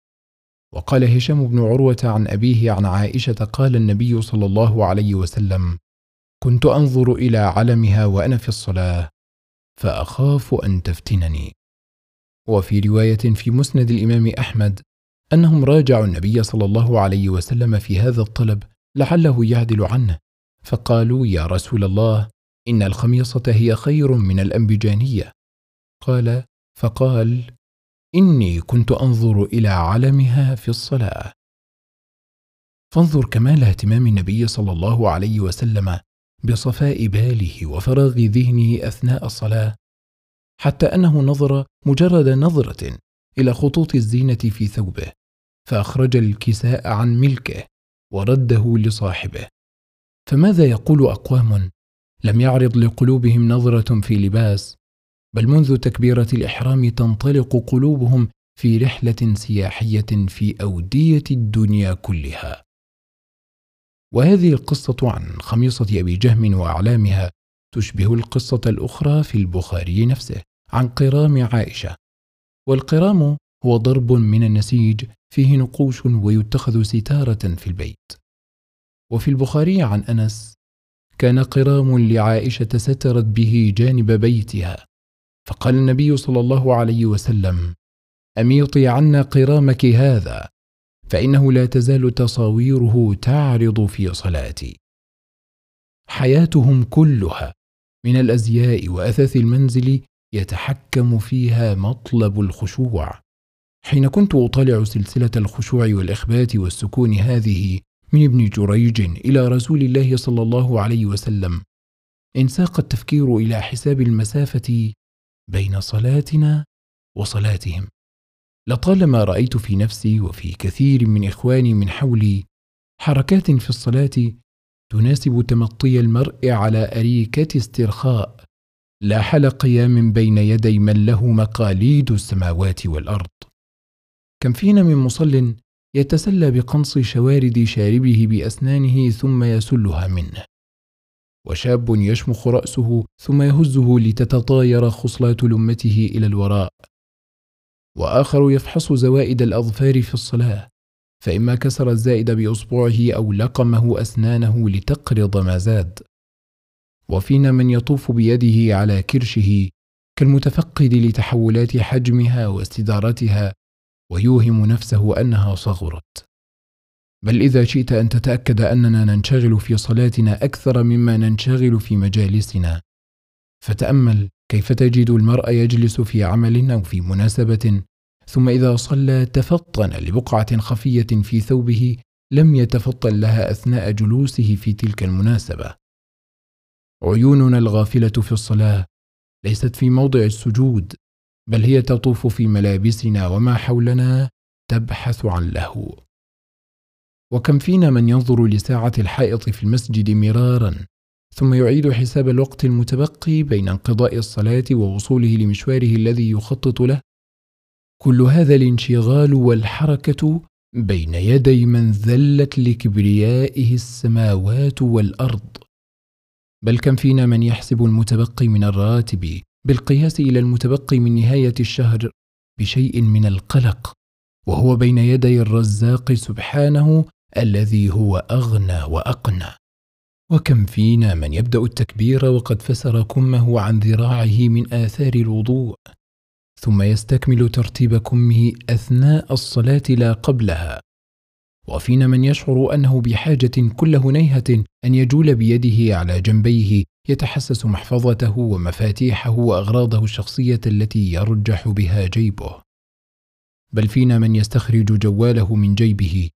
وقال هشام بن عروة عن أبيه عن عائشة قال النبي صلى الله عليه وسلم كنت أنظر إلى علمها وأنا في الصلاة فأخاف أن تفتنني. وفي رواية في مسند الإمام أحمد أنهم راجعوا النبي صلى الله عليه وسلم في هذا الطلب لعله يعدل عنه فقالوا يا رسول الله إن الخميصة هي خير من الأنبجانية. قال فقال إني كنت أنظر إلى علمها في الصلاة. فانظر كمال اهتمام النبي صلى الله عليه وسلم بصفاء باله وفراغ ذهنه أثناء الصلاة حتى أنه نظر مجرد نظرة إلى خطوط الزينة في ثوبه فأخرج الكساء عن ملكه ورده لصاحبه. فماذا يقول أقوام لم يعرض لقلوبهم نظرة في لباس بل منذ تكبيرة الإحرام تنطلق قلوبهم في رحلة سياحية في أودية الدنيا كلها؟ وهذه القصة عن خميصة أبي جهم وأعلامها تشبه القصة الأخرى في البخاري نفسه عن قرام عائشة. والقرام هو ضرب من النسيج فيه نقوش ويتخذ ستارة في البيت. وفي البخاري عن أنس كان قرام لعائشة سترت به جانب بيتها. فقال النبي صلى الله عليه وسلم أميطي عنا قرامك هذا. فإنه لا تزال تصاويره تعرض في صلاتي. حياتهم كلها من الأزياء وأثاث المنزل يتحكم فيها مطلب الخشوع. حين كنت اطالع سلسلة الخشوع والإخبات والسكون هذه من ابن جريج إلى رسول الله صلى الله عليه وسلم انساق التفكير إلى حساب المسافة بين صلاتنا وصلاتهم. لطالما رأيت في نفسي وفي كثير من إخواني من حولي حركات في الصلاة تناسب تمطي المرء على أريكة استرخاء. لا حل قيام بين يدي من له مقاليد السماوات والأرض. كم فينا من مصل يتسلى بقنص شوارد شاربه بأسنانه ثم يسلها منه. وشاب يشمخ رأسه ثم يهزه لتتطاير خصلات لمته إلى الوراء. وآخر يفحص زوائد الأظفار في الصلاة فإما كسر الزائد بأصبعه أو لقمه أسنانه لتقرض ما زاد. وفينا من يطوف بيده على كرشه كالمتفقد لتحولات حجمها واستدارتها ويوهم نفسه أنها صغرت. بل إذا شئت أن تتأكد أننا ننشغل في صلاتنا أكثر مما ننشغل في مجالسنا. فتأمل كيف تجد المرء يجلس في عمل أو في مناسبة؟ ثم إذا صلى تفطن لبقعة خفية في ثوبه لم يتفطن لها أثناء جلوسه في تلك المناسبة. عيوننا الغافلة في الصلاة ليست في موضع السجود بل هي تطوف في ملابسنا وما حولنا تبحث عن لهو وكم فينا من ينظر لساعة الحائط في المسجد مرارا ثم يعيد حساب الوقت المتبقي بين انقضاء الصلاة ووصوله لمشواره الذي يخطط له. كل هذا الانشغال والحركة بين يدي من ذلت لكبريائه السماوات والأرض. بل كم فينا من يحسب المتبقي من الراتب بالقياس إلى المتبقي من نهاية الشهر بشيء من القلق وهو بين يدي الرزاق سبحانه الذي هو أغنى وأقنى. وكم فينا من يبدأ التكبير وقد فسر كمه عن ذراعه من آثار الوضوء ثم يستكمل ترتيب كمه أثناء الصلاة لا قبلها. وفينا من يشعر أنه بحاجة كل هنيهة أن يجول بيده على جنبيه يتحسس محفظته ومفاتيحه وأغراضه الشخصية التي يرجح بها جيبه. بل فينا من يستخرج جواله من جيبه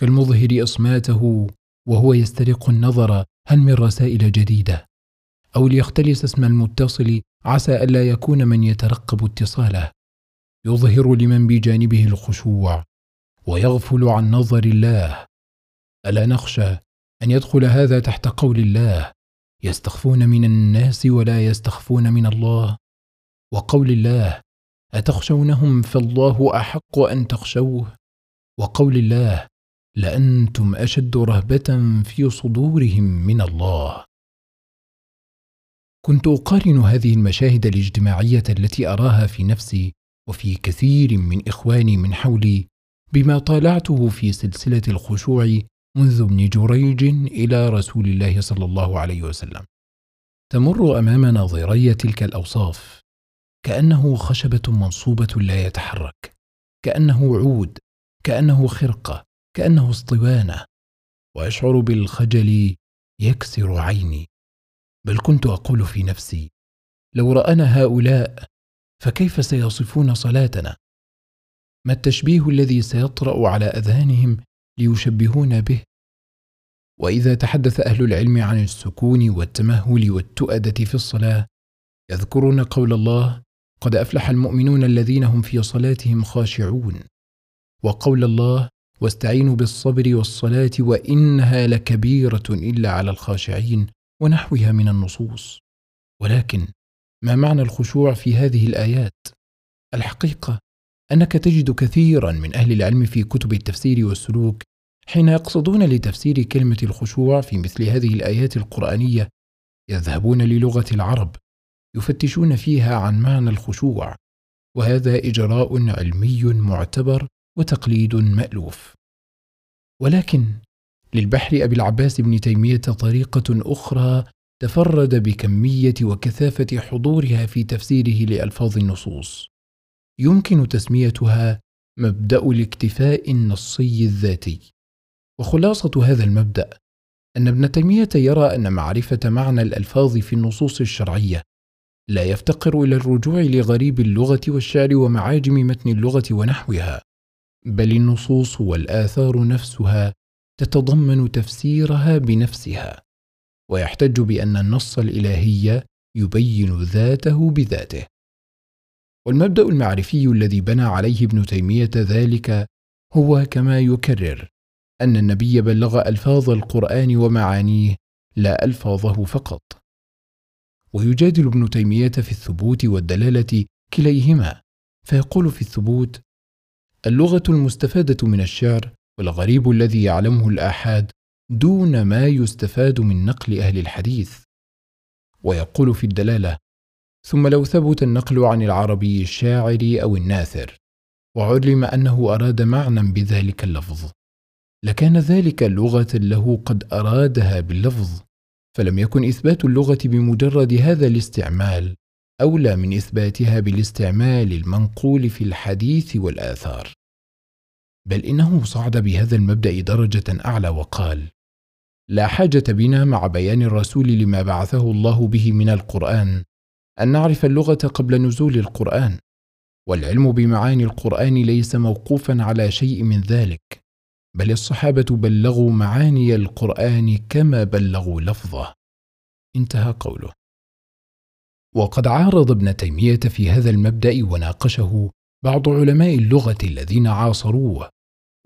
كالمظهر أصماته وهو يسترق النظر هل من رسائل جديدة؟ أو ليختلس اسم المتصل عسى ألا يكون من يترقب اتصاله. يظهر لمن بجانبه الخشوع ويغفل عن نظر الله. ألا نخشى أن يدخل هذا تحت قول الله؟ يستخفون من الناس ولا يستخفون من الله؟ وقول الله أتخشونهم فالله أحق أن تخشوه؟ وقول الله لأنتم أشد رهبة في صدورهم من الله. كنت أقارن هذه المشاهد الاجتماعية التي أراها في نفسي وفي كثير من إخواني من حولي بما طالعته في سلسلة الخشوع منذ ابن جريج إلى رسول الله صلى الله عليه وسلم. تمر أمام ناظري تلك الأوصاف. كأنه خشبة منصوبة لا يتحرك. كأنه عود. كأنه خرقة. كأنه اسطوانة وأشعر بالخجل يكسر عيني. بل كنت أقول في نفسي لو رأنا هؤلاء فكيف سيصفون صلاتنا؟ ما التشبيه الذي سيطرأ على أذهانهم ليشبهون به؟ وإذا تحدث أهل العلم عن السكون والتمهل والتؤدة في الصلاة يذكرون قول الله قد أفلح المؤمنون الذين هم في صلاتهم خاشعون وقول الله واستعينوا بالصبر والصلاة وإنها لكبيرة إلا على الخاشعين ونحوها من النصوص. ولكن ما معنى الخشوع في هذه الآيات؟ الحقيقة أنك تجد كثيرا من أهل العلم في كتب التفسير والسلوك حين يقصدون لتفسير كلمة الخشوع في مثل هذه الآيات القرآنية يذهبون للغة العرب يفتشون فيها عن معنى الخشوع وهذا إجراء علمي معتبر وتقليد مألوف. ولكن للبحر أبي العباس ابن تيمية طريقة أخرى تفرد بكمية وكثافة حضورها في تفسيره لألفاظ النصوص. يمكن تسميتها مبدأ الاكتفاء النصي الذاتي. وخلاصة هذا المبدأ أن ابن تيمية يرى أن معرفة معنى الألفاظ في النصوص الشرعية لا يفتقر إلى الرجوع لغريب اللغة والشعر ومعاجم متن اللغة ونحوها. بل النصوص والآثار نفسها تتضمن تفسيرها بنفسها ويحتج بأن النص الإلهي يبين ذاته بذاته. والمبدأ المعرفي الذي بنى عليه ابن تيمية ذلك هو كما يكرر أن النبي بلغ ألفاظ القرآن ومعانيه لا ألفاظه فقط. ويجادل ابن تيمية في الثبوت والدلالة كليهما فيقول في الثبوت اللغة المستفادة من الشعر والغريب الذي يعلمه الآحاد دون ما يستفاد من نقل أهل الحديث. ويقول في الدلالة ثم لو ثبت النقل عن العربي الشاعر أو الناثر وعلم أنه أراد معنى بذلك اللفظ لكان ذلك لغة له قد أرادها باللفظ فلم يكن إثبات اللغة بمجرد هذا الاستعمال أولى من إثباتها بالاستعمال المنقول في الحديث والآثار. بل إنه صعد بهذا المبدأ درجة أعلى وقال لا حاجة بنا مع بيان الرسول لما بعثه الله به من القرآن أن نعرف اللغة قبل نزول القرآن والعلم بمعاني القرآن ليس موقوفا على شيء من ذلك بل الصحابة بلغوا معاني القرآن كما بلغوا لفظه. انتهى قوله. وقد عارض ابن تيمية في هذا المبدأ وناقشه بعض علماء اللغة الذين عاصروه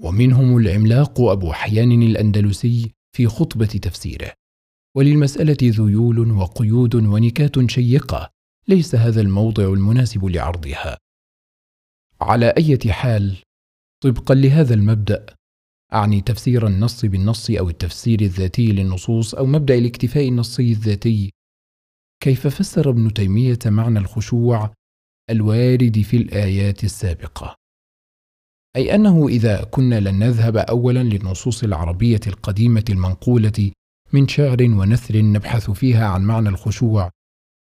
ومنهم العملاق أبو حيان الأندلسي في خطبة تفسيره. وللمسألة ذيول وقيود ونكات شيقة ليس هذا الموضع المناسب لعرضها. على أي حال طبقا لهذا المبدأ أعني تفسير النص بالنص أو التفسير الذاتي للنصوص أو مبدأ الاكتفاء النصي الذاتي كيف فسر ابن تيمية معنى الخشوع الوارد في الآيات السابقة؟ أي أنه إذا كنا لن نذهب اولا للنصوص العربية القديمة المنقولة من شعر ونثر نبحث فيها عن معنى الخشوع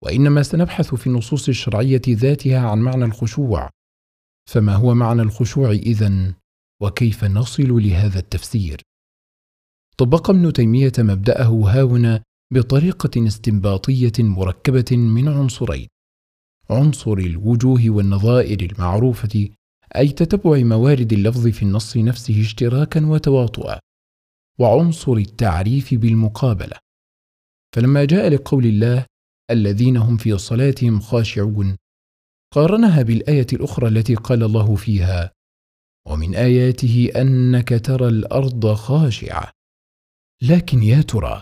وإنما سنبحث في النصوص الشرعية ذاتها عن معنى الخشوع. فما هو معنى الخشوع إذن؟ وكيف نصل لهذا التفسير؟ طبق ابن تيمية مبدأه هاهنا بطريقة استنباطية مركبة من عنصرين عنصر الوجوه والنظائر المعروفة أي تتبع موارد اللفظ في النص نفسه اشتراكا وتواطؤا وعنصر التعريف بالمقابلة. فلما جاء لقول الله الذين هم في صلاتهم خاشعون قارنها بالآية الأخرى التي قال الله فيها ومن آياته أنك ترى الأرض خاشعة. لكن يا ترى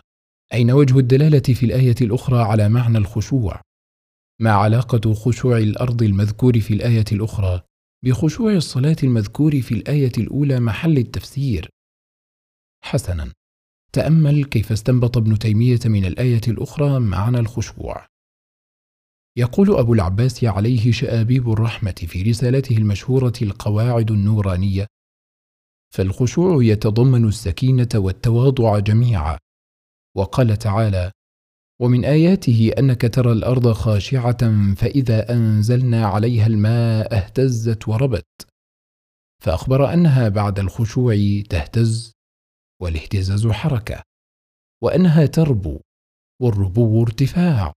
أين وجه الدلالة في الآية الأخرى على معنى الخشوع؟ ما علاقة خشوع الأرض المذكور في الآية الأخرى بخشوع الصلاة المذكور في الآية الأولى محل التفسير؟ حسنا. تأمل كيف استنبط ابن تيمية من الآية الأخرى معنى الخشوع. يقول أبو العباس عليه شآبيب الرحمة في رسالته المشهورة القواعد النورانية فالخشوع يتضمن السكينة والتواضع جميعا وقال تعالى ومن آياته أنك ترى الأرض خاشعة فإذا أنزلنا عليها الماء اهتزت وربت فأخبر أنها بعد الخشوع تهتز والاهتزاز حركة وأنها تربو والربو ارتفاع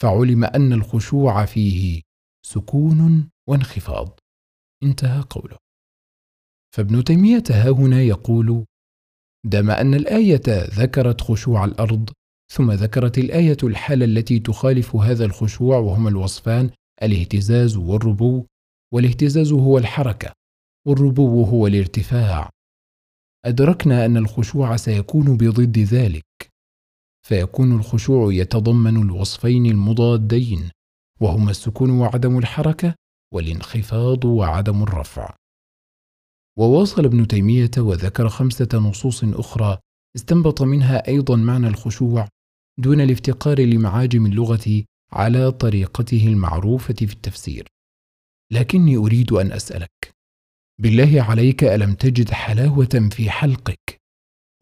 فعلم أن الخشوع فيه سكون وانخفاض. انتهى قوله. فابن تيمية هنا يقول دام أن الآية ذكرت خشوع الأرض ثم ذكرت الآية الحالة التي تخالف هذا الخشوع وهما الوصفان الاهتزاز والربو. والاهتزاز هو الحركة والربو هو الارتفاع. أدركنا أن الخشوع سيكون بضد ذلك. فيكون الخشوع يتضمن الوصفين المضادين وهما السكون وعدم الحركة والانخفاض وعدم الرفع. وواصل ابن تيمية وذكر خمسة نصوص أخرى استنبط منها أيضا معنى الخشوع دون الافتقار لمعاجم اللغة على طريقته المعروفة في التفسير. لكني أريد أن أسألك بالله عليك ألم تجد حلاوة في حلقك؟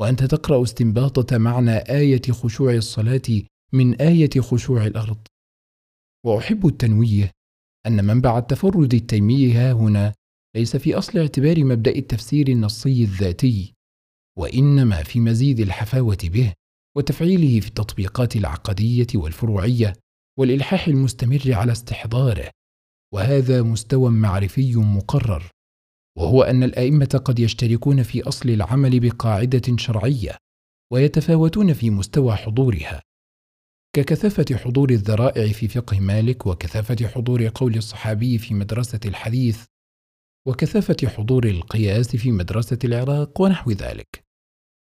وأنت تقرأ استنباطة معنى آية خشوع الصلاة من آية خشوع الأرض. وأحب التنويه أن منبع التفرد التيمي ها هنا ليس في أصل اعتبار مبدأ التفسير النصي الذاتي وإنما في مزيد الحفاوة به وتفعيله في التطبيقات العقدية والفروعية والإلحاح المستمر على استحضاره. وهذا مستوى معرفي مقرر وهو أن الأئمة قد يشتركون في أصل العمل بقاعدة شرعية ويتفاوتون في مستوى حضورها. ككثافة حضور الذرائع في فقه مالك وكثافة حضور قول الصحابي في مدرسة الحديث وكثافة حضور القياس في مدرسة العراق ونحو ذلك.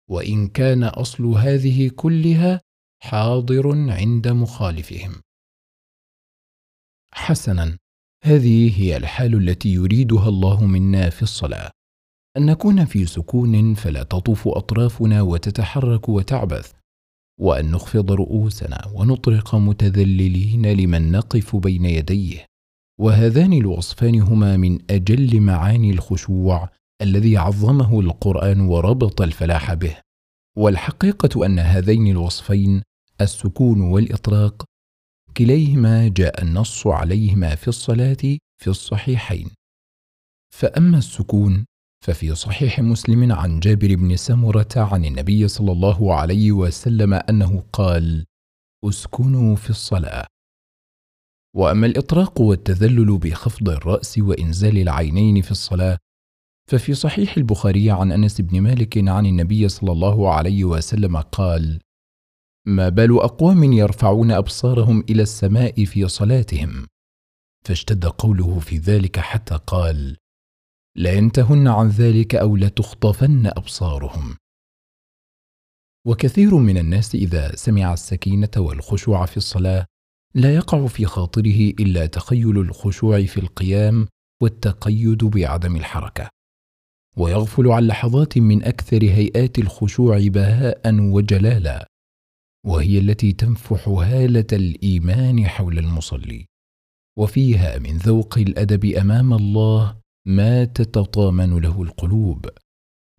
وإن كان أصل هذه كلها حاضر عند مخالفهم. حسنا هذه هي الحال التي يريدها الله منا في الصلاة. أن نكون في سكون فلا تطوف أطرافنا وتتحرك وتعبث وأن نخفض رؤوسنا ونطرق متذللين لمن نقف بين يديه. وهذان الوصفان هما من أجل معاني الخشوع الذي عظمه القرآن وربط الفلاح به. والحقيقة أن هذين الوصفين السكون والإطراق كليهما جاء النص عليهما في الصلاة في الصحيحين. فأما السكون ففي صحيح مسلم عن جابر بن سمرة عن النبي صلى الله عليه وسلم أنه قال أسكنوا في الصلاة. وأما الإطراق والتذلل بخفض الرأس وإنزال العينين في الصلاة ففي صحيح البخاري عن أنس بن مالك عن النبي صلى الله عليه وسلم قال ما بال أقوام يرفعون أبصارهم إلى السماء في صلاتهم؟ فاشتد قوله في ذلك حتى قال لينتهن عن ذلك أو لتخطفن أبصارهم. وكثير من الناس إذا سمع السكينة والخشوع في الصلاة لا يقع في خاطره إلا تخيل الخشوع في القيام والتقيد بعدم الحركة. ويغفل عن لحظات من أكثر هيئات الخشوع بهاء وجلالا وهي التي تنفح هالة الإيمان حول المصلي. وفيها من ذوق الأدب أمام الله ما تتطامن له القلوب.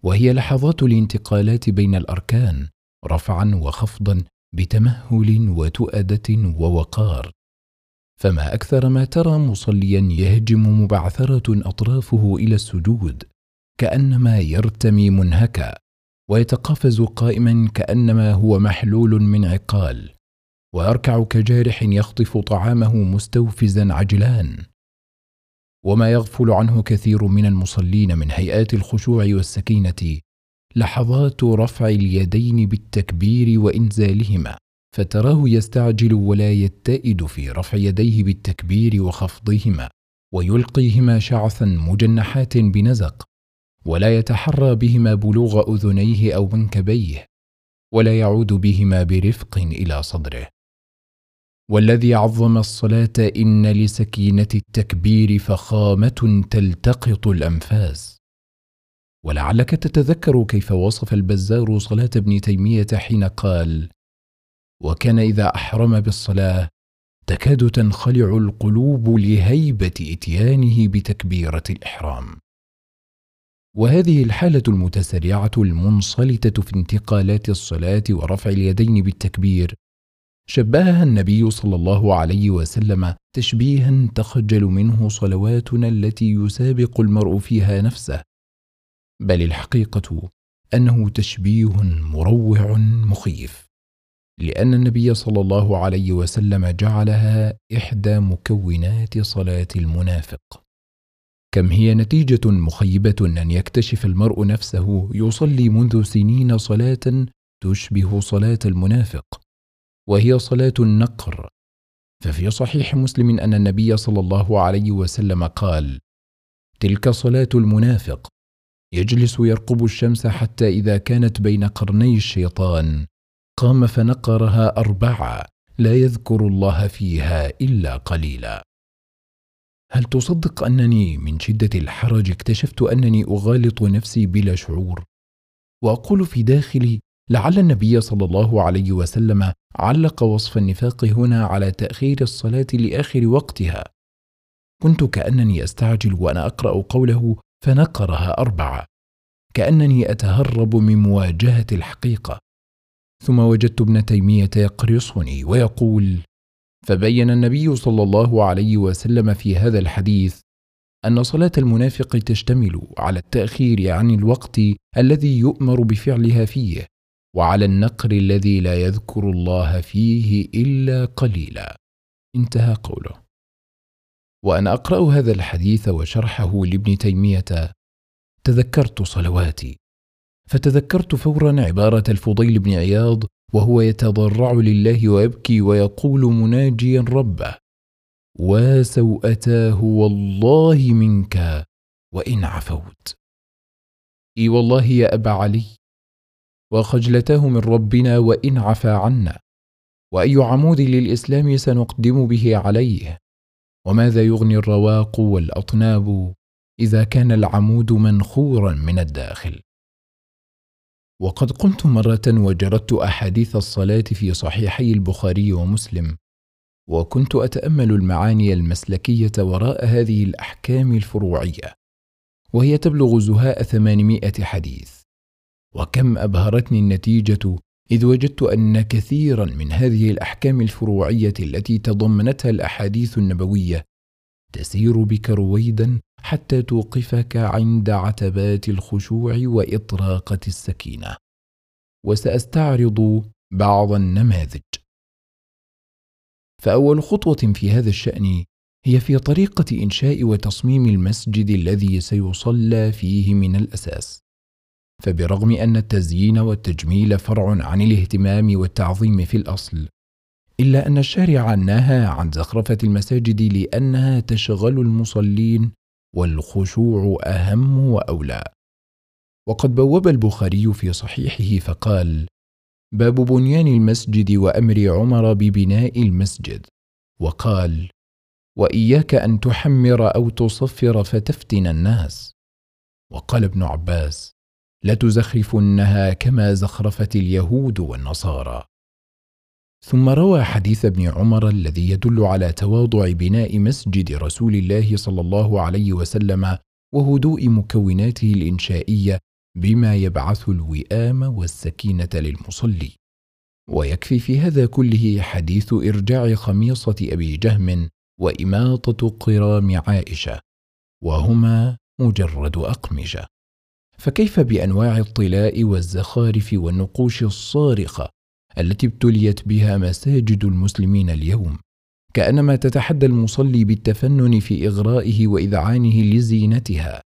وهي لحظات الانتقالات بين الأركان رفعا وخفضا بتمهل وتؤدة ووقار. فما أكثر ما ترى مصليا يهجم مبعثرة أطرافه إلى السجود كأنما يرتمي منهكا ويتقافز قائما كأنما هو محلول من عقال. ويركع كجارح يخطف طعامه مستوفزا عجلان. وما يغفل عنه كثير من المصلين من هيئات الخشوع والسكينة لحظات رفع اليدين بالتكبير وإنزالهما فتراه يستعجل ولا يتئد في رفع يديه بالتكبير وخفضهما ويلقيهما شعثا مجنحات بنزق ولا يتحرى بهما بلوغ أذنيه أو منكبيه ولا يعود بهما برفق إلى صدره. والذي عظم الصلاة إن لسكينة التكبير فخامة تلتقط الأنفاس. ولعلك تتذكر كيف وصف البزار صلاة ابن تيمية حين قال وكان إذا أحرم بالصلاة تكاد تنخلع القلوب لهيبة إتيانه بتكبيرة الإحرام. وهذه الحالة المتسرعة المنصلتة في انتقالات الصلاة ورفع اليدين بالتكبير شبهها النبي صلى الله عليه وسلم تشبيها تخجل منه صلواتنا التي يسابق المرء فيها نفسه. بل الحقيقة أنه تشبيه مروع مخيف لأن النبي صلى الله عليه وسلم جعلها إحدى مكونات صلاة المنافق. كم هي نتيجة مخيبة أن يكتشف المرء نفسه يصلي منذ سنين صلاة تشبه صلاة المنافق وهي صلاة النقر. ففي صحيح مسلم أن النبي صلى الله عليه وسلم قال تلك صلاة المنافق يجلس يرقب الشمس حتى إذا كانت بين قرني الشيطان. قام فنقرها أربعة لا يذكر الله فيها إلا قليلا. هل تصدق أنني من شدة الحرج اكتشفت أنني أغالط نفسي بلا شعور؟ وأقول في داخلي لعل النبي صلى الله عليه وسلم علق وصف النفاق هنا على تأخير الصلاة لآخر وقتها. كنت كأنني أستعجل وأنا أقرأ قوله فنقرها أربعة. كأنني أتهرب من مواجهة الحقيقة. ثم وجدت ابن تيمية يقرصني ويقول فبين النبي صلى الله عليه وسلم في هذا الحديث أن صلاة المنافق تشتمل على التأخير عن الوقت الذي يؤمر بفعلها فيه وعلى النقر الذي لا يذكر الله فيه إلا قليلا. انتهى قوله. وأنا أقرأ هذا الحديث وشرحه لابن تيمية. تذكرت صلواتي. فتذكرت فورا عبارة الفضيل بن عياض وهو يتضرع لله ويبكي ويقول مناجيا ربه. وسوءتاه والله منك وإن عفوت. إي والله يا أبا علي وخجلتاه من ربنا وإن عفى عنا وأي عمود للإسلام سنقدم به عليه. وماذا يغني الرواق والأطناب إذا كان العمود منخورا من الداخل؟ وقد قمت مرة وجردت أحاديث الصلاة في صحيحي البخاري ومسلم وكنت أتأمل المعاني المسلكية وراء هذه الأحكام الفروعية وهي تبلغ زهاء ثمانمائة حديث وكم أبهرتني النتيجة إذ وجدت أن كثيرا من هذه الأحكام الفروعية التي تضمنتها الأحاديث النبوية تسير بك رويدا حتى توقفك عند عتبات الخشوع وإطراقة السكينة. وسأستعرض بعض النماذج. فأول خطوة في هذا الشأن هي في طريقة إنشاء وتصميم المسجد الذي سيصلى فيه من الأساس. فبرغم أن التزيين والتجميل فرع عن الاهتمام والتعظيم في الأصل إلا أن الشارع نهى عن زخرفة المساجد لأنها تشغل المصلين والخشوع أهم وأولى. وقد بوب البخاري في صحيحه فقال باب بنيان المسجد وأمر عمر ببناء المسجد وقال وإياك أن تحمر أو تصفر فتفتن الناس وقال ابن عباس لتزخرفنها كما زخرفت اليهود والنصارى. ثم روى حديث ابن عمر الذي يدل على تواضع بناء مسجد رسول الله صلى الله عليه وسلم وهدوء مكوناته الإنشائية بما يبعث الوئام والسكينة للمصلي. ويكفي في هذا كله حديث إرجاع خميصة أبي جهم وإماطة قرام عائشة وهما مجرد اقمشه فكيف بأنواع الطلاء والزخارف والنقوش الصارخة التي ابتليت بها مساجد المسلمين اليوم؟ كأنما تتحدى المصلي بالتفنن في إغرائه وإذعانه لزينتها.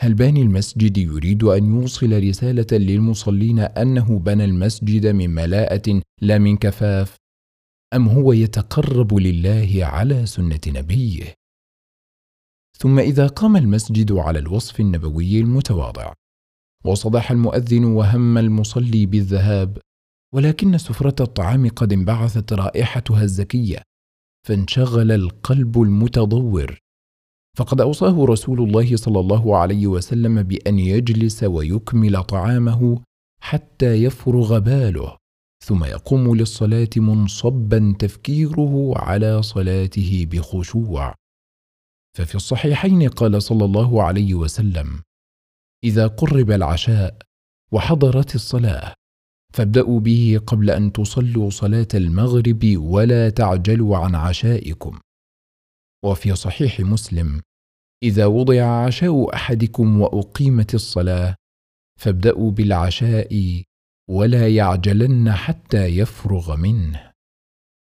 هل باني المسجد يريد أن يوصل رسالة للمصلين أنه بنى المسجد من ملاءة لا من كفاف؟ أم هو يتقرب لله على سنة نبيه؟ ثم إذا قام المسجد على الوصف النبوي المتواضع. وصدح المؤذن وهم المصلي بالذهاب ولكن سفرة الطعام قد انبعثت رائحتها الزكية فانشغل القلب المتضور. فقد أوصاه رسول الله صلى الله عليه وسلم بأن يجلس ويكمل طعامه حتى يفرغ باله ثم يقوم للصلاة منصبا تفكيره على صلاته بخشوع. ففي الصحيحين قال صلى الله عليه وسلم إذا قرب العشاء وحضرت الصلاة فابدأوا به قبل أن تصلوا صلاة المغرب ولا تعجلوا عن عشائكم. وفي صحيح مسلم إذا وضع عشاء أحدكم وأقيمت الصلاة فابدأوا بالعشاء ولا يعجلن حتى يفرغ منه.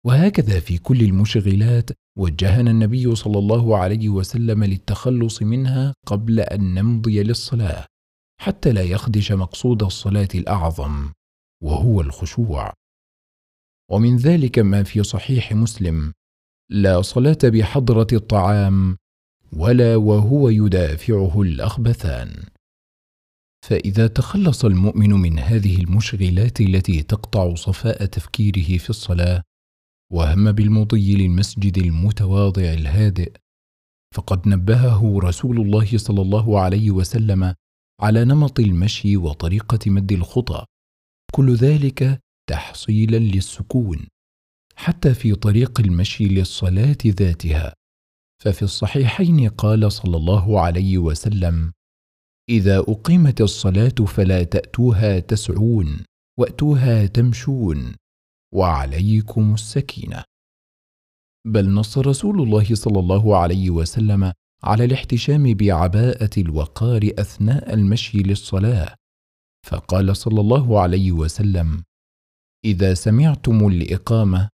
وهكذا في كل المشغلات وجهنا النبي صلى الله عليه وسلم للتخلص منها قبل أن نمضي للصلاة حتى لا يخدش مقصود الصلاة الأعظم وهو الخشوع. ومن ذلك ما في صحيح مسلم لا صلاة بحضرة الطعام ولا وهو يدافعه الأخبثان. فإذا تخلص المؤمن من هذه المشغلات التي تقطع صفاء تفكيره في الصلاة وهم بالمضي للمسجد المتواضع الهادئ. فقد نبهه رسول الله صلى الله عليه وسلم على نمط المشي وطريقة مد الخطى. كل ذلك تحصيلا للسكون حتى في طريق المشي للصلاة ذاتها. ففي الصحيحين قال صلى الله عليه وسلم إذا أقيمت الصلاة فلا تأتوها تسعون وأتوها تمشون. وعليكم السكينة. بل نص رسول الله صلى الله عليه وسلم على الاحتشام بعباءة الوقار أثناء المشي للصلاة. فقال صلى الله عليه وسلم إذا سمعتم الإقامة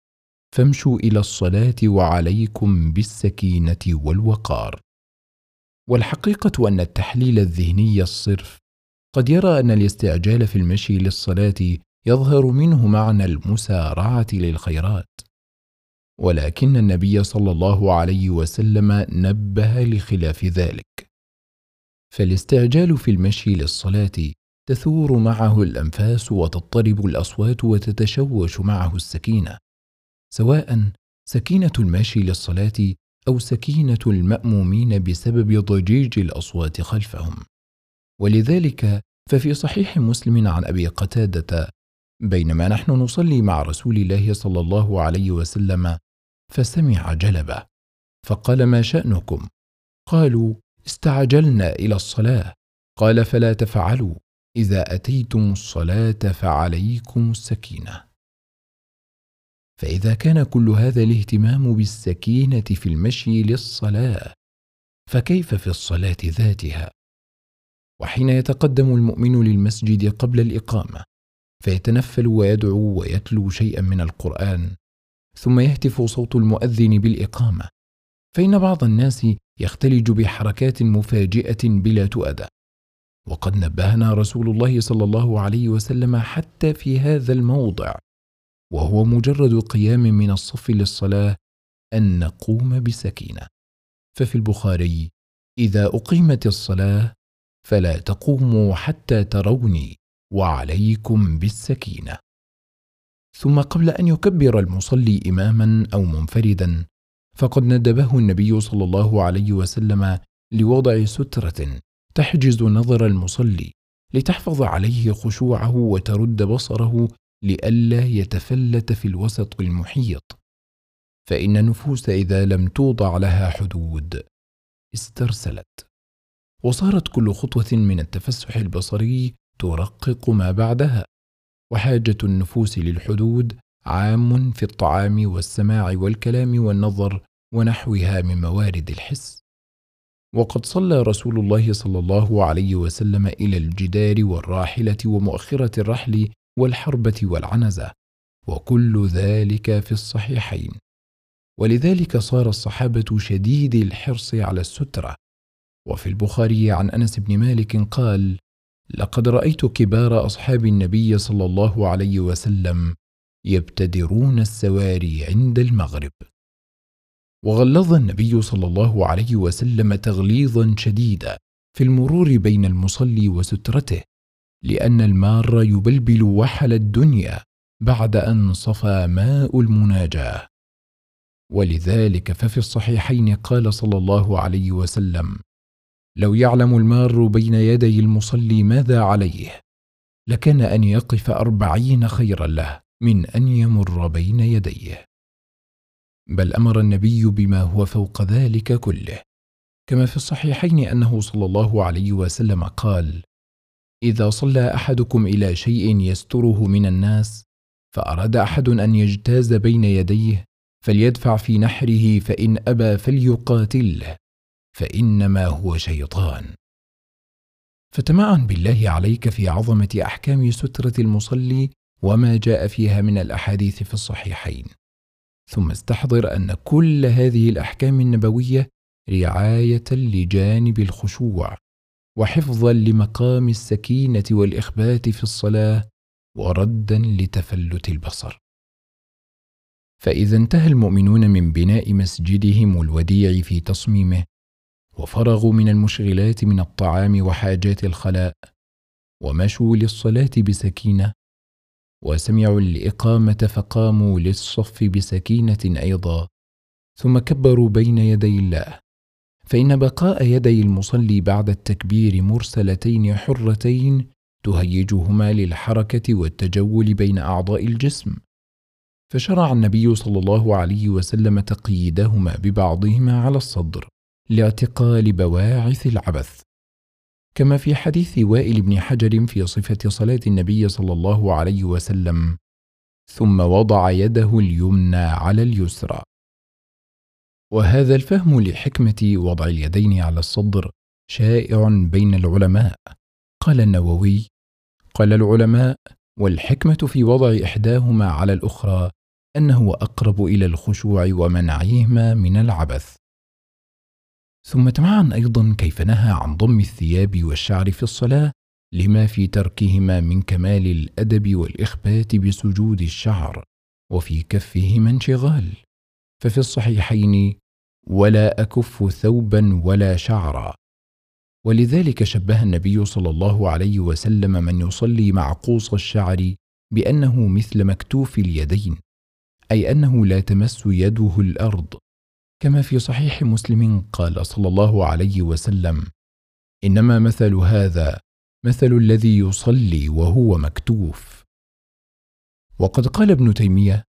فامشوا إلى الصلاة وعليكم بالسكينة والوقار. والحقيقة أن التحليل الذهني الصرف قد يرى أن الاستعجال في المشي للصلاة يظهر منه معنى المسارعة للخيرات. ولكن النبي صلى الله عليه وسلم نبه لخلاف ذلك. فالاستعجال في المشي للصلاة تثور معه الأنفاس وتضطرب الأصوات وتتشوش معه السكينة سواء سكينة الماشي للصلاة أو سكينة المأمومين بسبب ضجيج الأصوات خلفهم. ولذلك ففي صحيح مسلم عن أبي قتادة بينما نحن نصلي مع رسول الله صلى الله عليه وسلم فسمع جلبه فقال ما شأنكم؟ قالوا استعجلنا إلى الصلاة. قال فلا تفعلوا إذا أتيتم الصلاة فعليكم السكينة. فإذا كان كل هذا الاهتمام بالسكينة في المشي للصلاة فكيف في الصلاة ذاتها؟ وحين يتقدم المؤمن للمسجد قبل الإقامة فيتنفل ويدعو ويتلو شيئا من القرآن ثم يهتف صوت المؤذن بالإقامة. فإن بعض الناس يختلج بحركات مفاجئة بلا تؤدى وقد نبهنا رسول الله صلى الله عليه وسلم حتى في هذا الموضع وهو مجرد قيام من الصف للصلاة أن نقوم بسكينة. ففي البخاري إذا أقيمت الصلاة فلا تقوموا حتى تروني. وعليكم بالسكينة. ثم قبل أن يكبر المصلي إماما أو منفردا فقد ندبه النبي صلى الله عليه وسلم لوضع سترة تحجز نظر المصلي لتحفظ عليه خشوعه وترد بصره لئلا يتفلت في الوسط المحيط. فإن النفوس إذا لم توضع لها حدود استرسلت. وصارت كل خطوة من التفسح البصري ترقق ما بعدها. وحاجة النفوس للحدود عام في الطعام والسماع والكلام والنظر ونحوها من موارد الحس. وقد صلى رسول الله صلى الله عليه وسلم إلى الجدار والراحلة ومؤخرة الرحل والحربة والعنزة. وكل ذلك في الصحيحين. ولذلك صار الصحابة شديد الحرص على السترة. وفي البخاري عن أنس بن مالك قال لقد رأيت كبار أصحاب النبي صلى الله عليه وسلم يبتدرون السواري عند المغرب. وغلظ النبي صلى الله عليه وسلم تغليظا شديدا في المرور بين المصلي وسترته لأن المار يبلبل وحل الدنيا بعد أن صفى ماء المناجاة. ولذلك ففي الصحيحين قال صلى الله عليه وسلم لو يعلم المار بين يدي المصلي ماذا عليه؟ لكان أن يقف أربعين خيرا له من أن يمر بين يديه. بل أمر النبي بما هو فوق ذلك كله. كما في الصحيحين أنه صلى الله عليه وسلم قال إذا صلى أحدكم إلى شيء يستره من الناس فأراد أحد أن يجتاز بين يديه فليدفع في نحره فإن أبى فليقاتله. فإنما هو شيطان. فتمعن بالله عليك في عظمة أحكام سترة المصلي وما جاء فيها من الأحاديث في الصحيحين. ثم استحضر أن كل هذه الأحكام النبوية رعاية لجانب الخشوع وحفظا لمقام السكينة والإخبات في الصلاة وردا لتفلت البصر. فإذا انتهى المؤمنون من بناء مسجدهم الوديع في تصميمه وفرغوا من المشغلات من الطعام وحاجات الخلاء ومشوا للصلاة بسكينة وسمعوا الإقامة فقاموا للصف بسكينة أيضا ثم كبروا بين يدي الله. فإن بقاء يدي المصلي بعد التكبير مرسلتين حرتين تهيجهما للحركة والتجول بين أعضاء الجسم. فشرع النبي صلى الله عليه وسلم تقييدهما ببعضهما على الصدر. لاعتقال بواعث العبث. كما في حديث وائل بن حجر في صفة صلاة النبي صلى الله عليه وسلم ثم وضع يده اليمنى على اليسرى وهذا الفهم لحكمة وضع اليدين على الصدر شائع بين العلماء. قال النووي قال العلماء والحكمة في وضع إحداهما على الأخرى أنه أقرب إلى الخشوع ومنعهما من العبث ثم تمعن أيضا كيف نهى عن ضم الثياب والشعر في الصلاة لما في تركهما من كمال الأدب والإخبات بسجود الشعر وفي كفهما انشغال. ففي الصحيحين ولا أكف ثوبا ولا شعرا. ولذلك شبه النبي صلى الله عليه وسلم من يصلي معقوص الشعر بأنه مثل مكتوف اليدين أي أنه لا تمس يده الأرض. كما في صحيح مسلم قال صلى الله عليه وسلم إنما مثل هذا مثل الذي يصلي وهو مكتوف. وقد قال ابن تيمية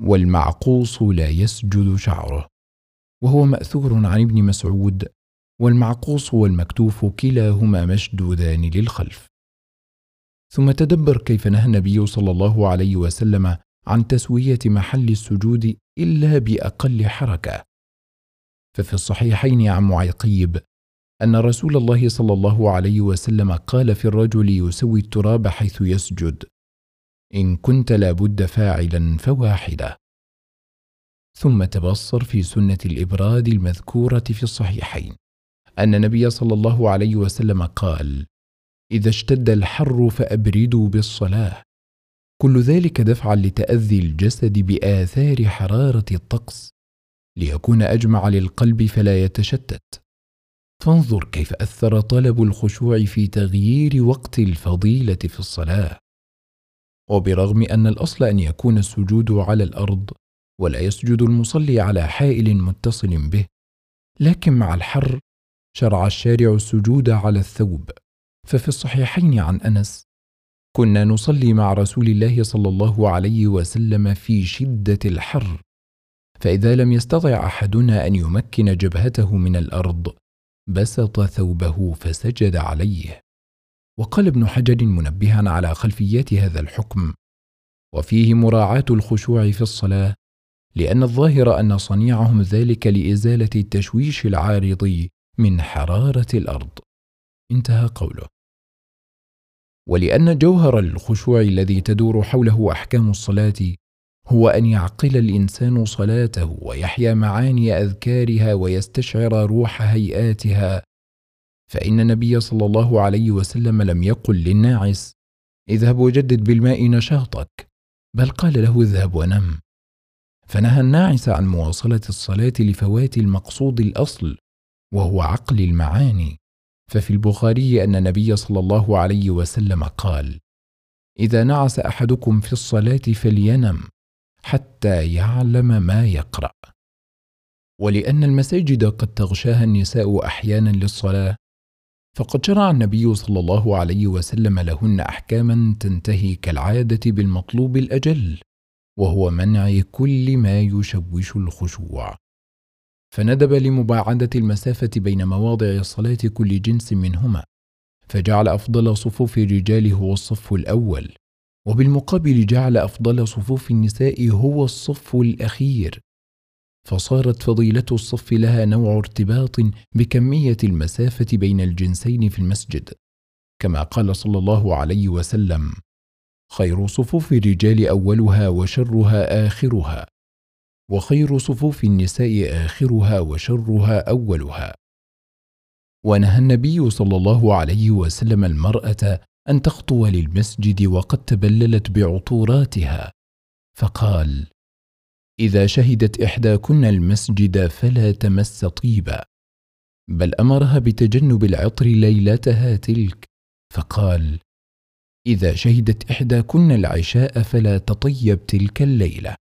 والمعقوص لا يسجد شعره وهو مأثور عن ابن مسعود والمعقوص والمكتوف كلاهما مشدودان للخلف. ثم تدبر كيف نهى النبي صلى الله عليه وسلم عن تسوية محل السجود إلا بأقل حركة. ففي الصحيحين عن معيقيب أن رسول الله صلى الله عليه وسلم قال في الرجل يسوي التراب حيث يسجد إن كنت لابد فاعلا فواحدة. ثم تبصر في سنة الإبراد المذكورة في الصحيحين أن النبي صلى الله عليه وسلم قال إذا اشتد الحر فأبردوا بالصلاة. كل ذلك دفعا لتأذي الجسد بآثار حرارة الطقس ليكون أجمع للقلب فلا يتشتت. فانظر كيف أثر طلب الخشوع في تغيير وقت الفضيلة في الصلاة. وبرغم أن الأصل أن يكون السجود على الأرض ولا يسجد المصلي على حائل متصل به لكن مع الحر شرع الشارع السجود على الثوب. ففي الصحيحين عن أنس كنا نصلي مع رسول الله صلى الله عليه وسلم في شدة الحر. فإذا لم يستطع أحدنا أن يمكن جبهته من الأرض بسط ثوبه فسجد عليه. وقال ابن حجر منبها على خلفيات هذا الحكم وفيه مراعاة الخشوع في الصلاة لأن الظاهر أن صنيعهم ذلك لإزالة التشويش العارض من حرارة الأرض. انتهى قوله. ولأن جوهر الخشوع الذي تدور حوله أحكام الصلاة هو أن يعقل الإنسان صلاته ويحيا معاني أذكارها ويستشعر روح هيئاتها. فإن النبي صلى الله عليه وسلم لم يقل للناعس اذهب وجدد بالماء نشاطك. بل قال له اذهب ونم. فنهى الناعس عن مواصلة الصلاة لفوات المقصود الأصل وهو عقل المعاني. ففي البخاري أن النبي صلى الله عليه وسلم قال إذا نعس أحدكم في الصلاة فلينم حتى يعلم ما يقرأ. ولأن المساجد قد تغشاها النساء أحيانا للصلاة فقد شرع النبي صلى الله عليه وسلم لهن أحكاما تنتهي كالعادة بالمطلوب الأجل وهو منع كل ما يشوش الخشوع. فندب لمباعدة المسافة بين مواضع الصلاه كل جنس منهما فجعل أفضل صفوف الرجال هو الصف الأول وبالمقابل جعل أفضل صفوف النساء هو الصف الأخير. فصارت فضيلة الصف لها نوع ارتباط بكمية المسافة بين الجنسين في المسجد كما قال صلى الله عليه وسلم خير صفوف الرجال أولها وشرها آخرها وخير صفوف النساء آخرها وشرها أولها. ونهى النبي صلى الله عليه وسلم المرأة أن تخطو للمسجد وقد تبللت بعطوراتها. فقال إذا شهدت إحداكن المسجد فلا تمس طيبا. بل أمرها بتجنب العطر ليلتها تلك. فقال إذا شهدت إحداكن العشاء فلا تطيب تلك الليلة.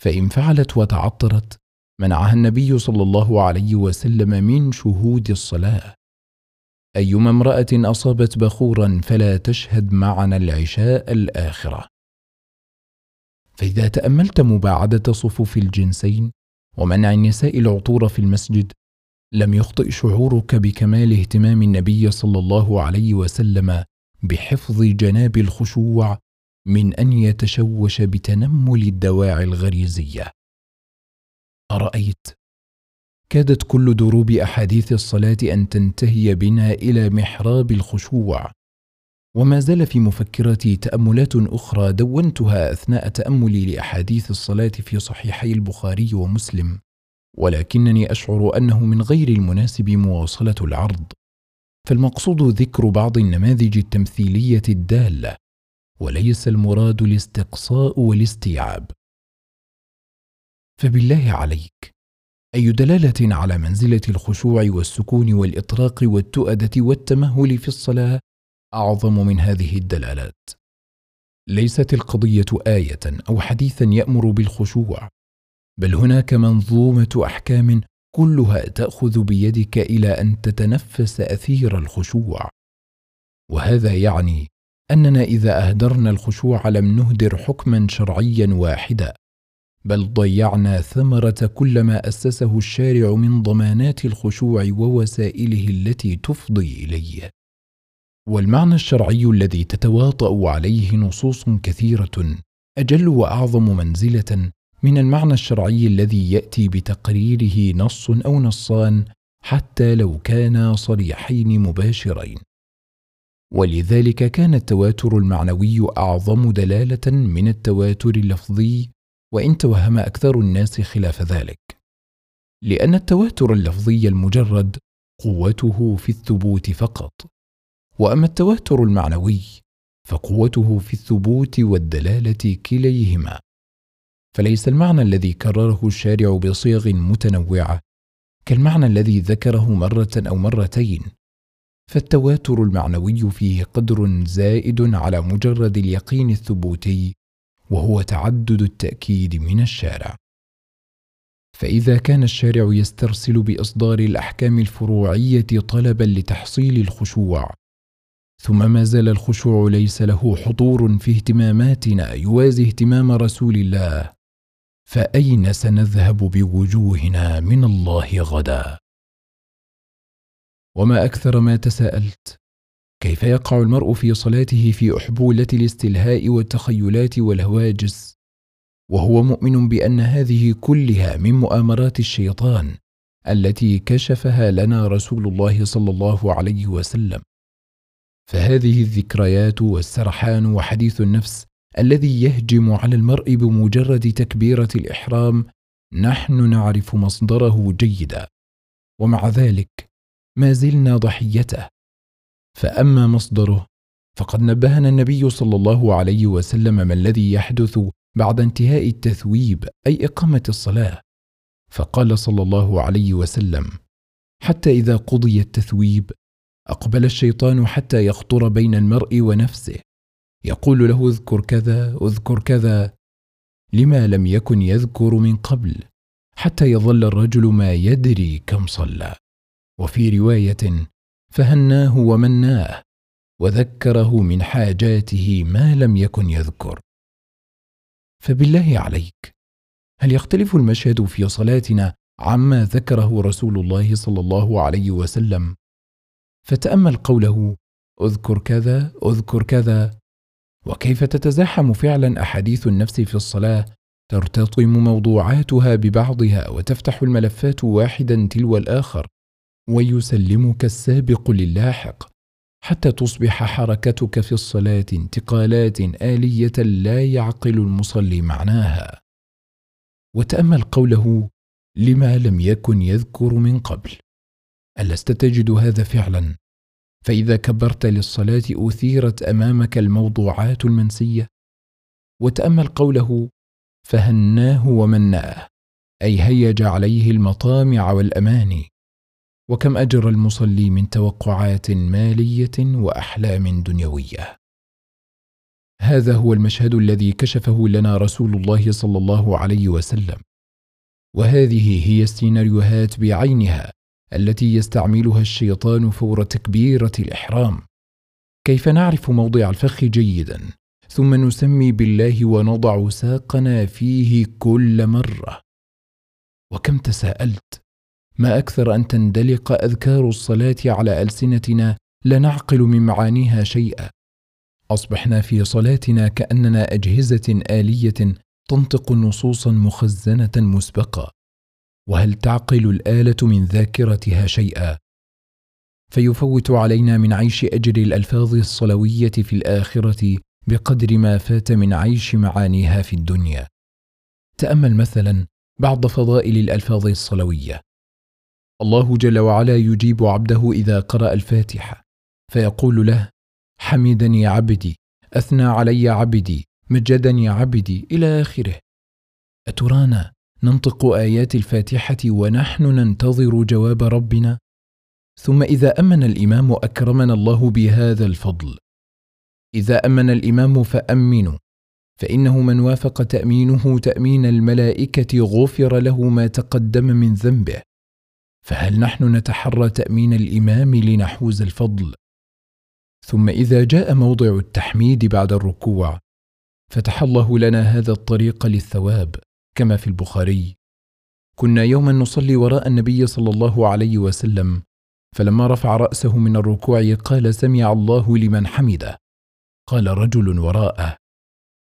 فإن فعلت وتعطرت منعها النبي صلى الله عليه وسلم من شهود الصلاة. أيما امرأة أصابت بخورا فلا تشهد معنا العشاء الآخرة. فإذا تأملت مباعدة صفوف الجنسين ومنع النساء العطور في المسجد لم يخطئ شعورك بكمال اهتمام النبي صلى الله عليه وسلم بحفظ جناب الخشوع من أن يتشوش بتنمل الدواعي الغريزية. أرأيت؟ كادت كل دروب أحاديث الصلاة أن تنتهي بنا إلى محراب الخشوع. وما زال في مفكرتي تأملات أخرى دونتها أثناء تأملي لأحاديث الصلاة في صحيحي البخاري ومسلم. ولكنني أشعر أنه من غير المناسب مواصلة العرض. فالمقصود ذكر بعض النماذج التمثيلية الدالة. وليس المراد الاستقصاء والاستيعاب. فبالله عليك أي دلالة على منزلة الخشوع والسكون والإطراق والتؤدة والتمهل في الصلاة أعظم من هذه الدلالات؟ ليست القضية آية أو حديثا يأمر بالخشوع بل هناك منظومة أحكام كلها تأخذ بيدك إلى أن تتنفس أثير الخشوع. وهذا يعني أننا إذا أهدرنا الخشوع لم نهدر حكما شرعيا واحدا بل ضيعنا ثمرة كل ما أسسه الشارع من ضمانات الخشوع ووسائله التي تفضي إليه. والمعنى الشرعي الذي تتواطأ عليه نصوص كثيرة أجل وأعظم منزلة من المعنى الشرعي الذي يأتي بتقريره نص أو نصان حتى لو كانا صريحين مباشرين. ولذلك كان التواتر المعنوي أعظم دلالة من التواتر اللفظي وإن توهم أكثر الناس خلاف ذلك. لأن التواتر اللفظي المجرد قوته في الثبوت فقط. وأما التواتر المعنوي فقوته في الثبوت والدلالة كليهما. فليس المعنى الذي كرره الشارع بصيغ متنوعة كالمعنى الذي ذكره مرة أو مرتين. فالتواتر المعنوي فيه قدر زائد على مجرد اليقين الثبوتي وهو تعدد التأكيد من الشارع. فإذا كان الشارع يسترسل بإصدار الأحكام الفروعية طلبا لتحصيل الخشوع ثم ما زال الخشوع ليس له حضور في اهتماماتنا يوازي اهتمام رسول الله فأين سنذهب بوجوهنا من الله غدا؟ وما أكثر ما تساءلت. كيف يقع المرء في صلاته في أحبولة الاستلهاء والتخيلات والهواجس؟ وهو مؤمن بأن هذه كلها من مؤامرات الشيطان التي كشفها لنا رسول الله صلى الله عليه وسلم. فهذه الذكريات والسرحان وحديث النفس الذي يهجم على المرء بمجرد تكبيرة الإحرام نحن نعرف مصدره جيدا. ومع ذلك ما زلنا ضحيته. فأما مصدره فقد نبهنا النبي صلى الله عليه وسلم ما الذي يحدث بعد انتهاء التثويب أي إقامة الصلاة. فقال صلى الله عليه وسلم حتى إذا قضي التثويب أقبل الشيطان حتى يخطر بين المرء ونفسه. يقول له اذكر كذا اذكر كذا. لما لم يكن يذكر من قبل حتى يظل الرجل ما يدري كم صلى. وفي رواية فهناه ومناه وذكره من حاجاته ما لم يكن يذكر. فبالله عليك هل يختلف المشهد في صلاتنا عما ذكره رسول الله صلى الله عليه وسلم؟ فتأمل قوله أذكر كذا أذكر كذا. وكيف تتزاحم فعلا أحاديث النفس في الصلاة؟ ترتطم موضوعاتها ببعضها وتفتح الملفات واحدا تلو الآخر. ويسلمك السابق للاحق حتى تصبح حركتك في الصلاة انتقالات آلية لا يعقل المصلي معناها. وتأمل قوله لما لم يكن يذكر من قبل ألست تجد هذا فعلا؟ فإذا كبرت للصلاة أثيرت أمامك الموضوعات المنسية؟ وتأمل قوله فهناه ومناه أي هيج عليه المطامع والأماني. وكم أجر المصلي من توقعات مالية وأحلام دنيوية؟ هذا هو المشهد الذي كشفه لنا رسول الله صلى الله عليه وسلم. وهذه هي السيناريوهات بعينها التي يستعملها الشيطان فور تكبيرة الإحرام. كيف نعرف موضع الفخ جيدا؟ ثم نسمي بالله ونضع ساقنا فيه كل مرة. وكم تساءلت؟ ما أكثر أن تندلق أذكار الصلاة على ألسنتنا لا نعقل من معانيها شيئا. أصبحنا في صلاتنا كأننا أجهزة آلية تنطق نصوصا مخزنة مسبقة. وهل تعقل الآلة من ذاكرتها شيئا؟ فيفوت علينا من عيش أجر الألفاظ الصلوية في الآخرة بقدر ما فات من عيش معانيها في الدنيا. تأمل مثلا بعض فضائل الألفاظ الصلوية. الله جل وعلا يجيب عبده إذا قرأ الفاتحة. فيقول له حمدني عبدي أثنى علي عبدي مجدني عبدي إلى آخره. أترانا ننطق آيات الفاتحة ونحن ننتظر جواب ربنا؟ ثم إذا أمن الإمام أكرمنا الله بهذا الفضل. إذا أمن الإمام فأمنوا فإنه من وافق تأمينه تأمين الملائكة غفر له ما تقدم من ذنبه. فهل نحن نتحرى تأمين الإمام لنحوز الفضل؟ ثم إذا جاء موضع التحميد بعد الركوع فتح الله لنا هذا الطريق للثواب كما في البخاري. كنا يوما نصلي وراء النبي صلى الله عليه وسلم فلما رفع رأسه من الركوع قال سمع الله لمن حمده. قال رجل وراءه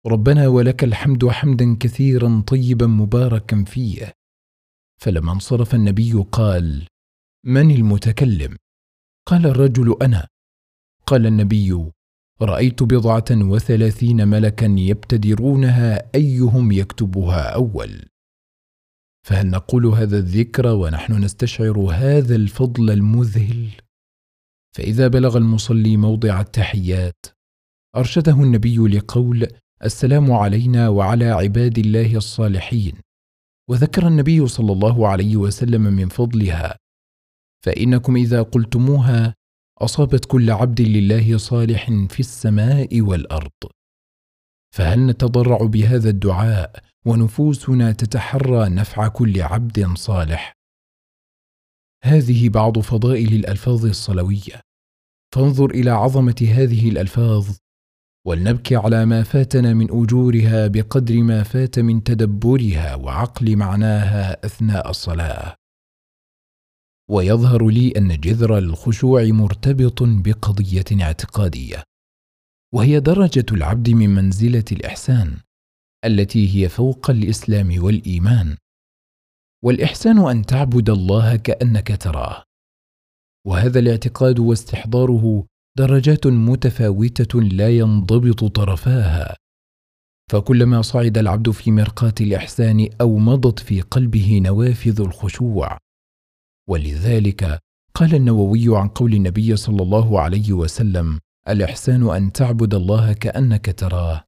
ربنا ولك الحمد حمدا كثيرا طيبا مباركا فيه. فلما انصرف النبي قال من المتكلم؟ قال الرجل أنا. قال النبي رأيت بضعة وثلاثين ملكا يبتدرونها أيهم يكتبها أول؟ فهل نقول هذا الذكر ونحن نستشعر هذا الفضل المذهل؟ فإذا بلغ المصلي موضع التحيات أرشده النبي لقول السلام علينا وعلى عباد الله الصالحين. وذكر النبي صلى الله عليه وسلم من فضلها فإنكم إذا قلتموها أصابت كل عبد لله صالح في السماء والأرض. فهل نتضرع بهذا الدعاء ونفوسنا تتحرى نفع كل عبد صالح؟ هذه بعض فضائل الألفاظ الصلوية. فانظر إلى عظمة هذه الألفاظ ولنبكي على ما فاتنا من أجورها بقدر ما فات من تدبرها وعقل معناها أثناء الصلاة. ويظهر لي أن جذر الخشوع مرتبط بقضية اعتقادية وهي درجة العبد من منزلة الإحسان التي هي فوق الإسلام والإيمان. والإحسان أن تعبد الله كأنك تراه. وهذا الاعتقاد واستحضاره درجات متفاوتة لا ينضبط طرفاها. فكلما صعد العبد في مرقاة الإحسان أو مضت في قلبه نوافذ الخشوع. ولذلك قال النووي عن قول النبي صلى الله عليه وسلم الإحسان أن تعبد الله كأنك تراه.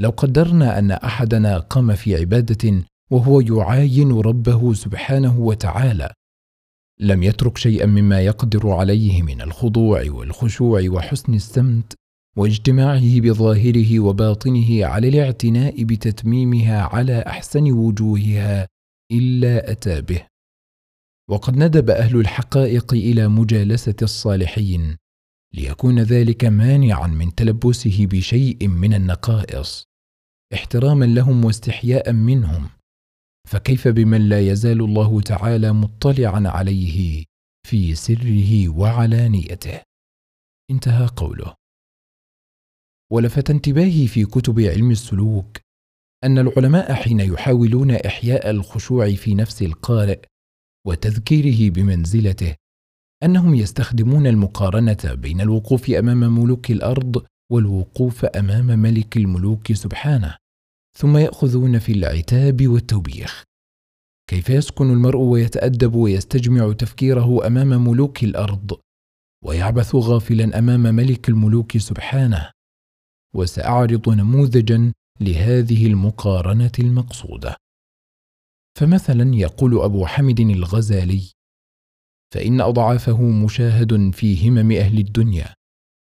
لو قدرنا أن أحدنا قام في عبادة وهو يعاين ربه سبحانه وتعالى لم يترك شيئا مما يقدر عليه من الخضوع والخشوع وحسن السمت واجتماعه بظاهره وباطنه على الاعتناء بتتميمها على أحسن وجوهها إلا أتى به. وقد ندب أهل الحقائق إلى مجالسة الصالحين ليكون ذلك مانعا من تلبسه بشيء من النقائص احتراما لهم واستحياء منهم. فكيف بمن لا يزال الله تعالى مطلعا عليه في سره وعلانيته؟ انتهى قوله. ولفت انتباهي في كتب علم السلوك أن العلماء حين يحاولون إحياء الخشوع في نفس القارئ وتذكيره بمنزلته أنهم يستخدمون المقارنة بين الوقوف أمام ملوك الأرض والوقوف أمام ملك الملوك سبحانه. ثم يأخذون في العتاب والتوبيخ. كيف يسكن المرء ويتأدب ويستجمع تفكيره أمام ملوك الأرض؟ ويعبث غافلا أمام ملك الملوك سبحانه. وسأعرض نموذجا لهذه المقارنة المقصودة. فمثلا يقول أبو حمد الغزالي فإن اضعافه مشاهد في همم أهل الدنيا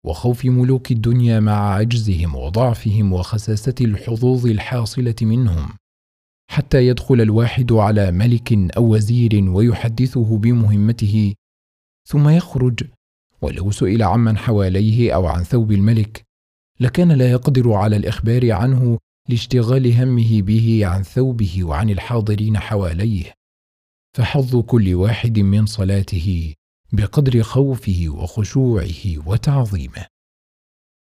وخوف ملوك الدنيا مع عجزهم وضعفهم وخساسة الحظوظ الحاصلة منهم حتى يدخل الواحد على ملك أو وزير ويحدثه بمهمته ثم يخرج. ولو سئل عمن حواليه أو عن ثوب الملك لكان لا يقدر على الإخبار عنه لاشتغال همه به عن ثوبه وعن الحاضرين حواليه فحظ كل واحد من صلاته. بقدر خوفه وخشوعه وتعظيمه.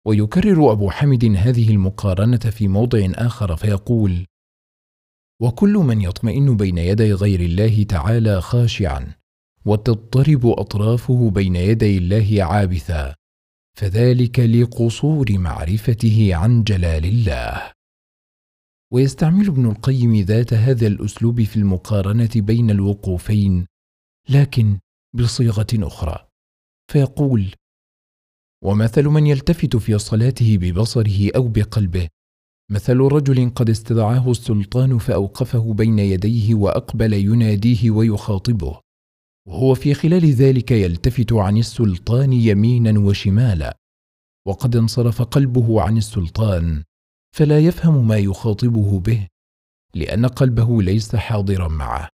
ويكرر أبو حمد هذه المقارنة في موضع آخر فيقول وكل من يطمئن بين يدي غير الله تعالى خاشعا وتضطرب أطرافه بين يدي الله عابثا فذلك لقصور معرفته عن جلال الله. ويستعمل ابن القيم ذات هذا الأسلوب في المقارنة بين الوقوفين لكن بصيغة أخرى فيقول ومثل من يلتفت في صلاته ببصره أو بقلبه مثل رجل قد استدعاه السلطان فأوقفه بين يديه وأقبل يناديه ويخاطبه وهو في خلال ذلك يلتفت عن السلطان يمينا وشمالا وقد انصرف قلبه عن السلطان فلا يفهم ما يخاطبه به لأن قلبه ليس حاضرا معه.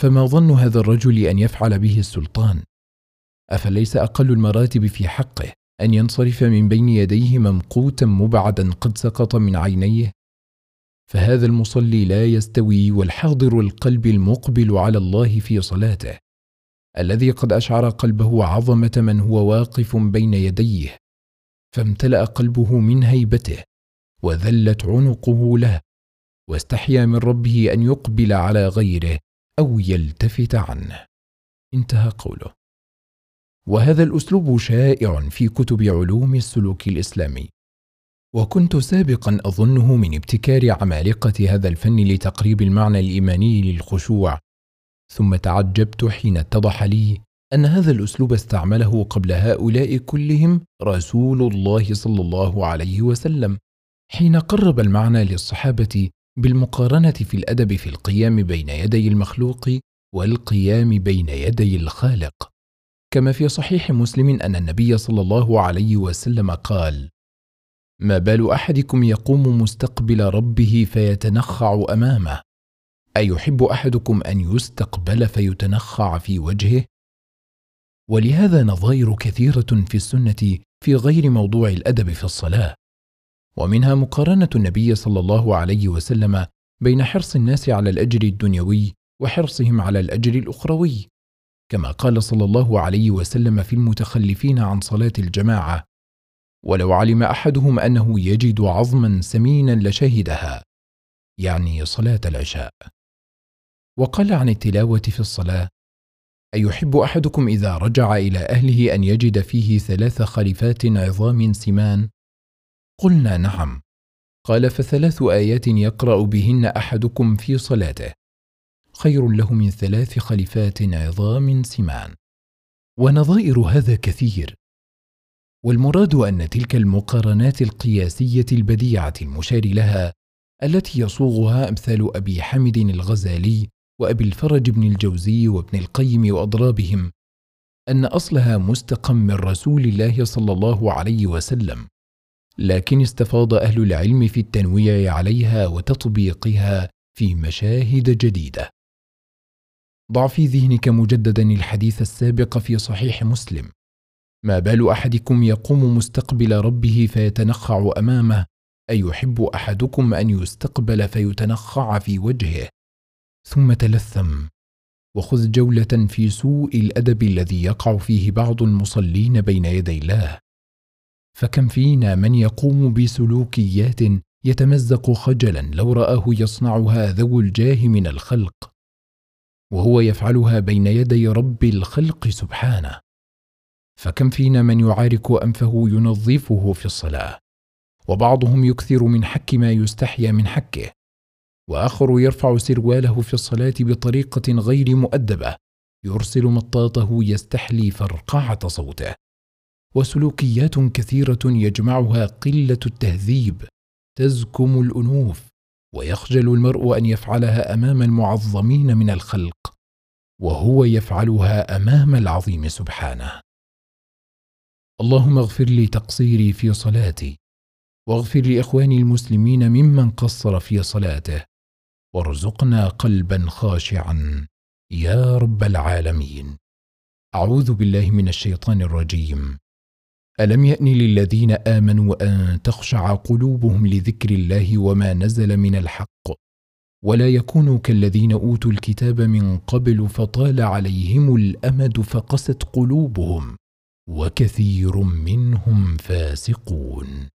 فما ظن هذا الرجل أن يفعل به السلطان؟ أفليس أقل المراتب في حقه أن ينصرف من بين يديه ممقوتا مبعدا قد سقط من عينيه؟ فهذا المصلي لا يستوي والحاضر القلب المقبل على الله في صلاته الذي قد أشعر قلبه عظمة من هو واقف بين يديه فامتلأ قلبه من هيبته وذلت عنقه له واستحيا من ربه أن يقبل على غيره. أو يلتفت عنه. انتهى قوله. وهذا الأسلوب شائع في كتب علوم السلوك الإسلامي. وكنت سابقا أظنه من ابتكار عمالقة هذا الفن لتقريب المعنى الإيماني للخشوع. ثم تعجبت حين اتضح لي أن هذا الأسلوب استعمله قبل هؤلاء كلهم رسول الله صلى الله عليه وسلم حين قرب المعنى للصحابة بالمقارنة في الأدب في القيام بين يدي المخلوق والقيام بين يدي الخالق. كما في صحيح مسلم أن النبي صلى الله عليه وسلم قال ما بال أحدكم يقوم مستقبل ربه فيتنخع أمامه. أيحب أحدكم أن يستقبل فيتنخع في وجهه؟ ولهذا نظائر كثيرة في السنة في غير موضوع الأدب في الصلاة. ومنها مقارنة النبي صلى الله عليه وسلم بين حرص الناس على الأجر الدنيوي وحرصهم على الأجر الأخروي. كما قال صلى الله عليه وسلم في المتخلفين عن صلاة الجماعة ولو علم أحدهم أنه يجد عظما سمينا لشهدها يعني صلاة العشاء. وقال عن التلاوة في الصلاة أيحب أحدكم إذا رجع إلى أهله أن يجد فيه ثلاث خليفات عظام سمان قلنا نعم. قال فثلاث آيات يقرأ بهن أحدكم في صلاته. خير له من ثلاث خليفات عظام سمان. ونظائر هذا كثير. والمراد أن تلك المقارنات القياسية البديعة المشار لها التي يصوغها أمثال أبي حمد الغزالي وأبي الفرج بن الجوزي وابن القيم وأضرابهم أن أصلها مستقى من رسول الله صلى الله عليه وسلم. لكن استفاض أهل العلم في التنويع عليها وتطبيقها في مشاهد جديدة. ضع في ذهنك مجددا الحديث السابق في صحيح مسلم. ما بال أحدكم يقوم مستقبل ربه فيتنخع أمامه؟ أيحب أحدكم أن يستقبل فيتنخع في وجهه؟ ثم تلثم. وخذ جولة في سوء الأدب الذي يقع فيه بعض المصلين بين يدي الله. فكم فينا من يقوم بسلوكيات يتمزق خجلا لو رآه يصنعها ذو الجاه من الخلق وهو يفعلها بين يدي رب الخلق سبحانه. فكم فينا من يعارك أنفه ينظفه في الصلاة وبعضهم يكثر من حك ما يستحيا من حكه وآخر يرفع سرواله في الصلاة بطريقة غير مؤدبة يرسل مطاطه يستحلي فرقعة صوته. وسلوكيات كثيرة يجمعها قلة التهذيب تزكم الأنوف ويخجل المرء أن يفعلها أمام المعظمين من الخلق وهو يفعلها أمام العظيم سبحانه. اللهم اغفر لي تقصيري في صلاتي واغفر لإخواني المسلمين ممن قصر في صلاته وارزقنا قلبا خاشعا. يا رب العالمين. أعوذ بالله من الشيطان الرجيم. ألم يأن للذين آمنوا أن تخشع قلوبهم لذكر الله وما نزل من الحق؟ ولا يكونوا كالذين أوتوا الكتاب من قبل فطال عليهم الأمد فقست قلوبهم وكثير منهم فاسقون.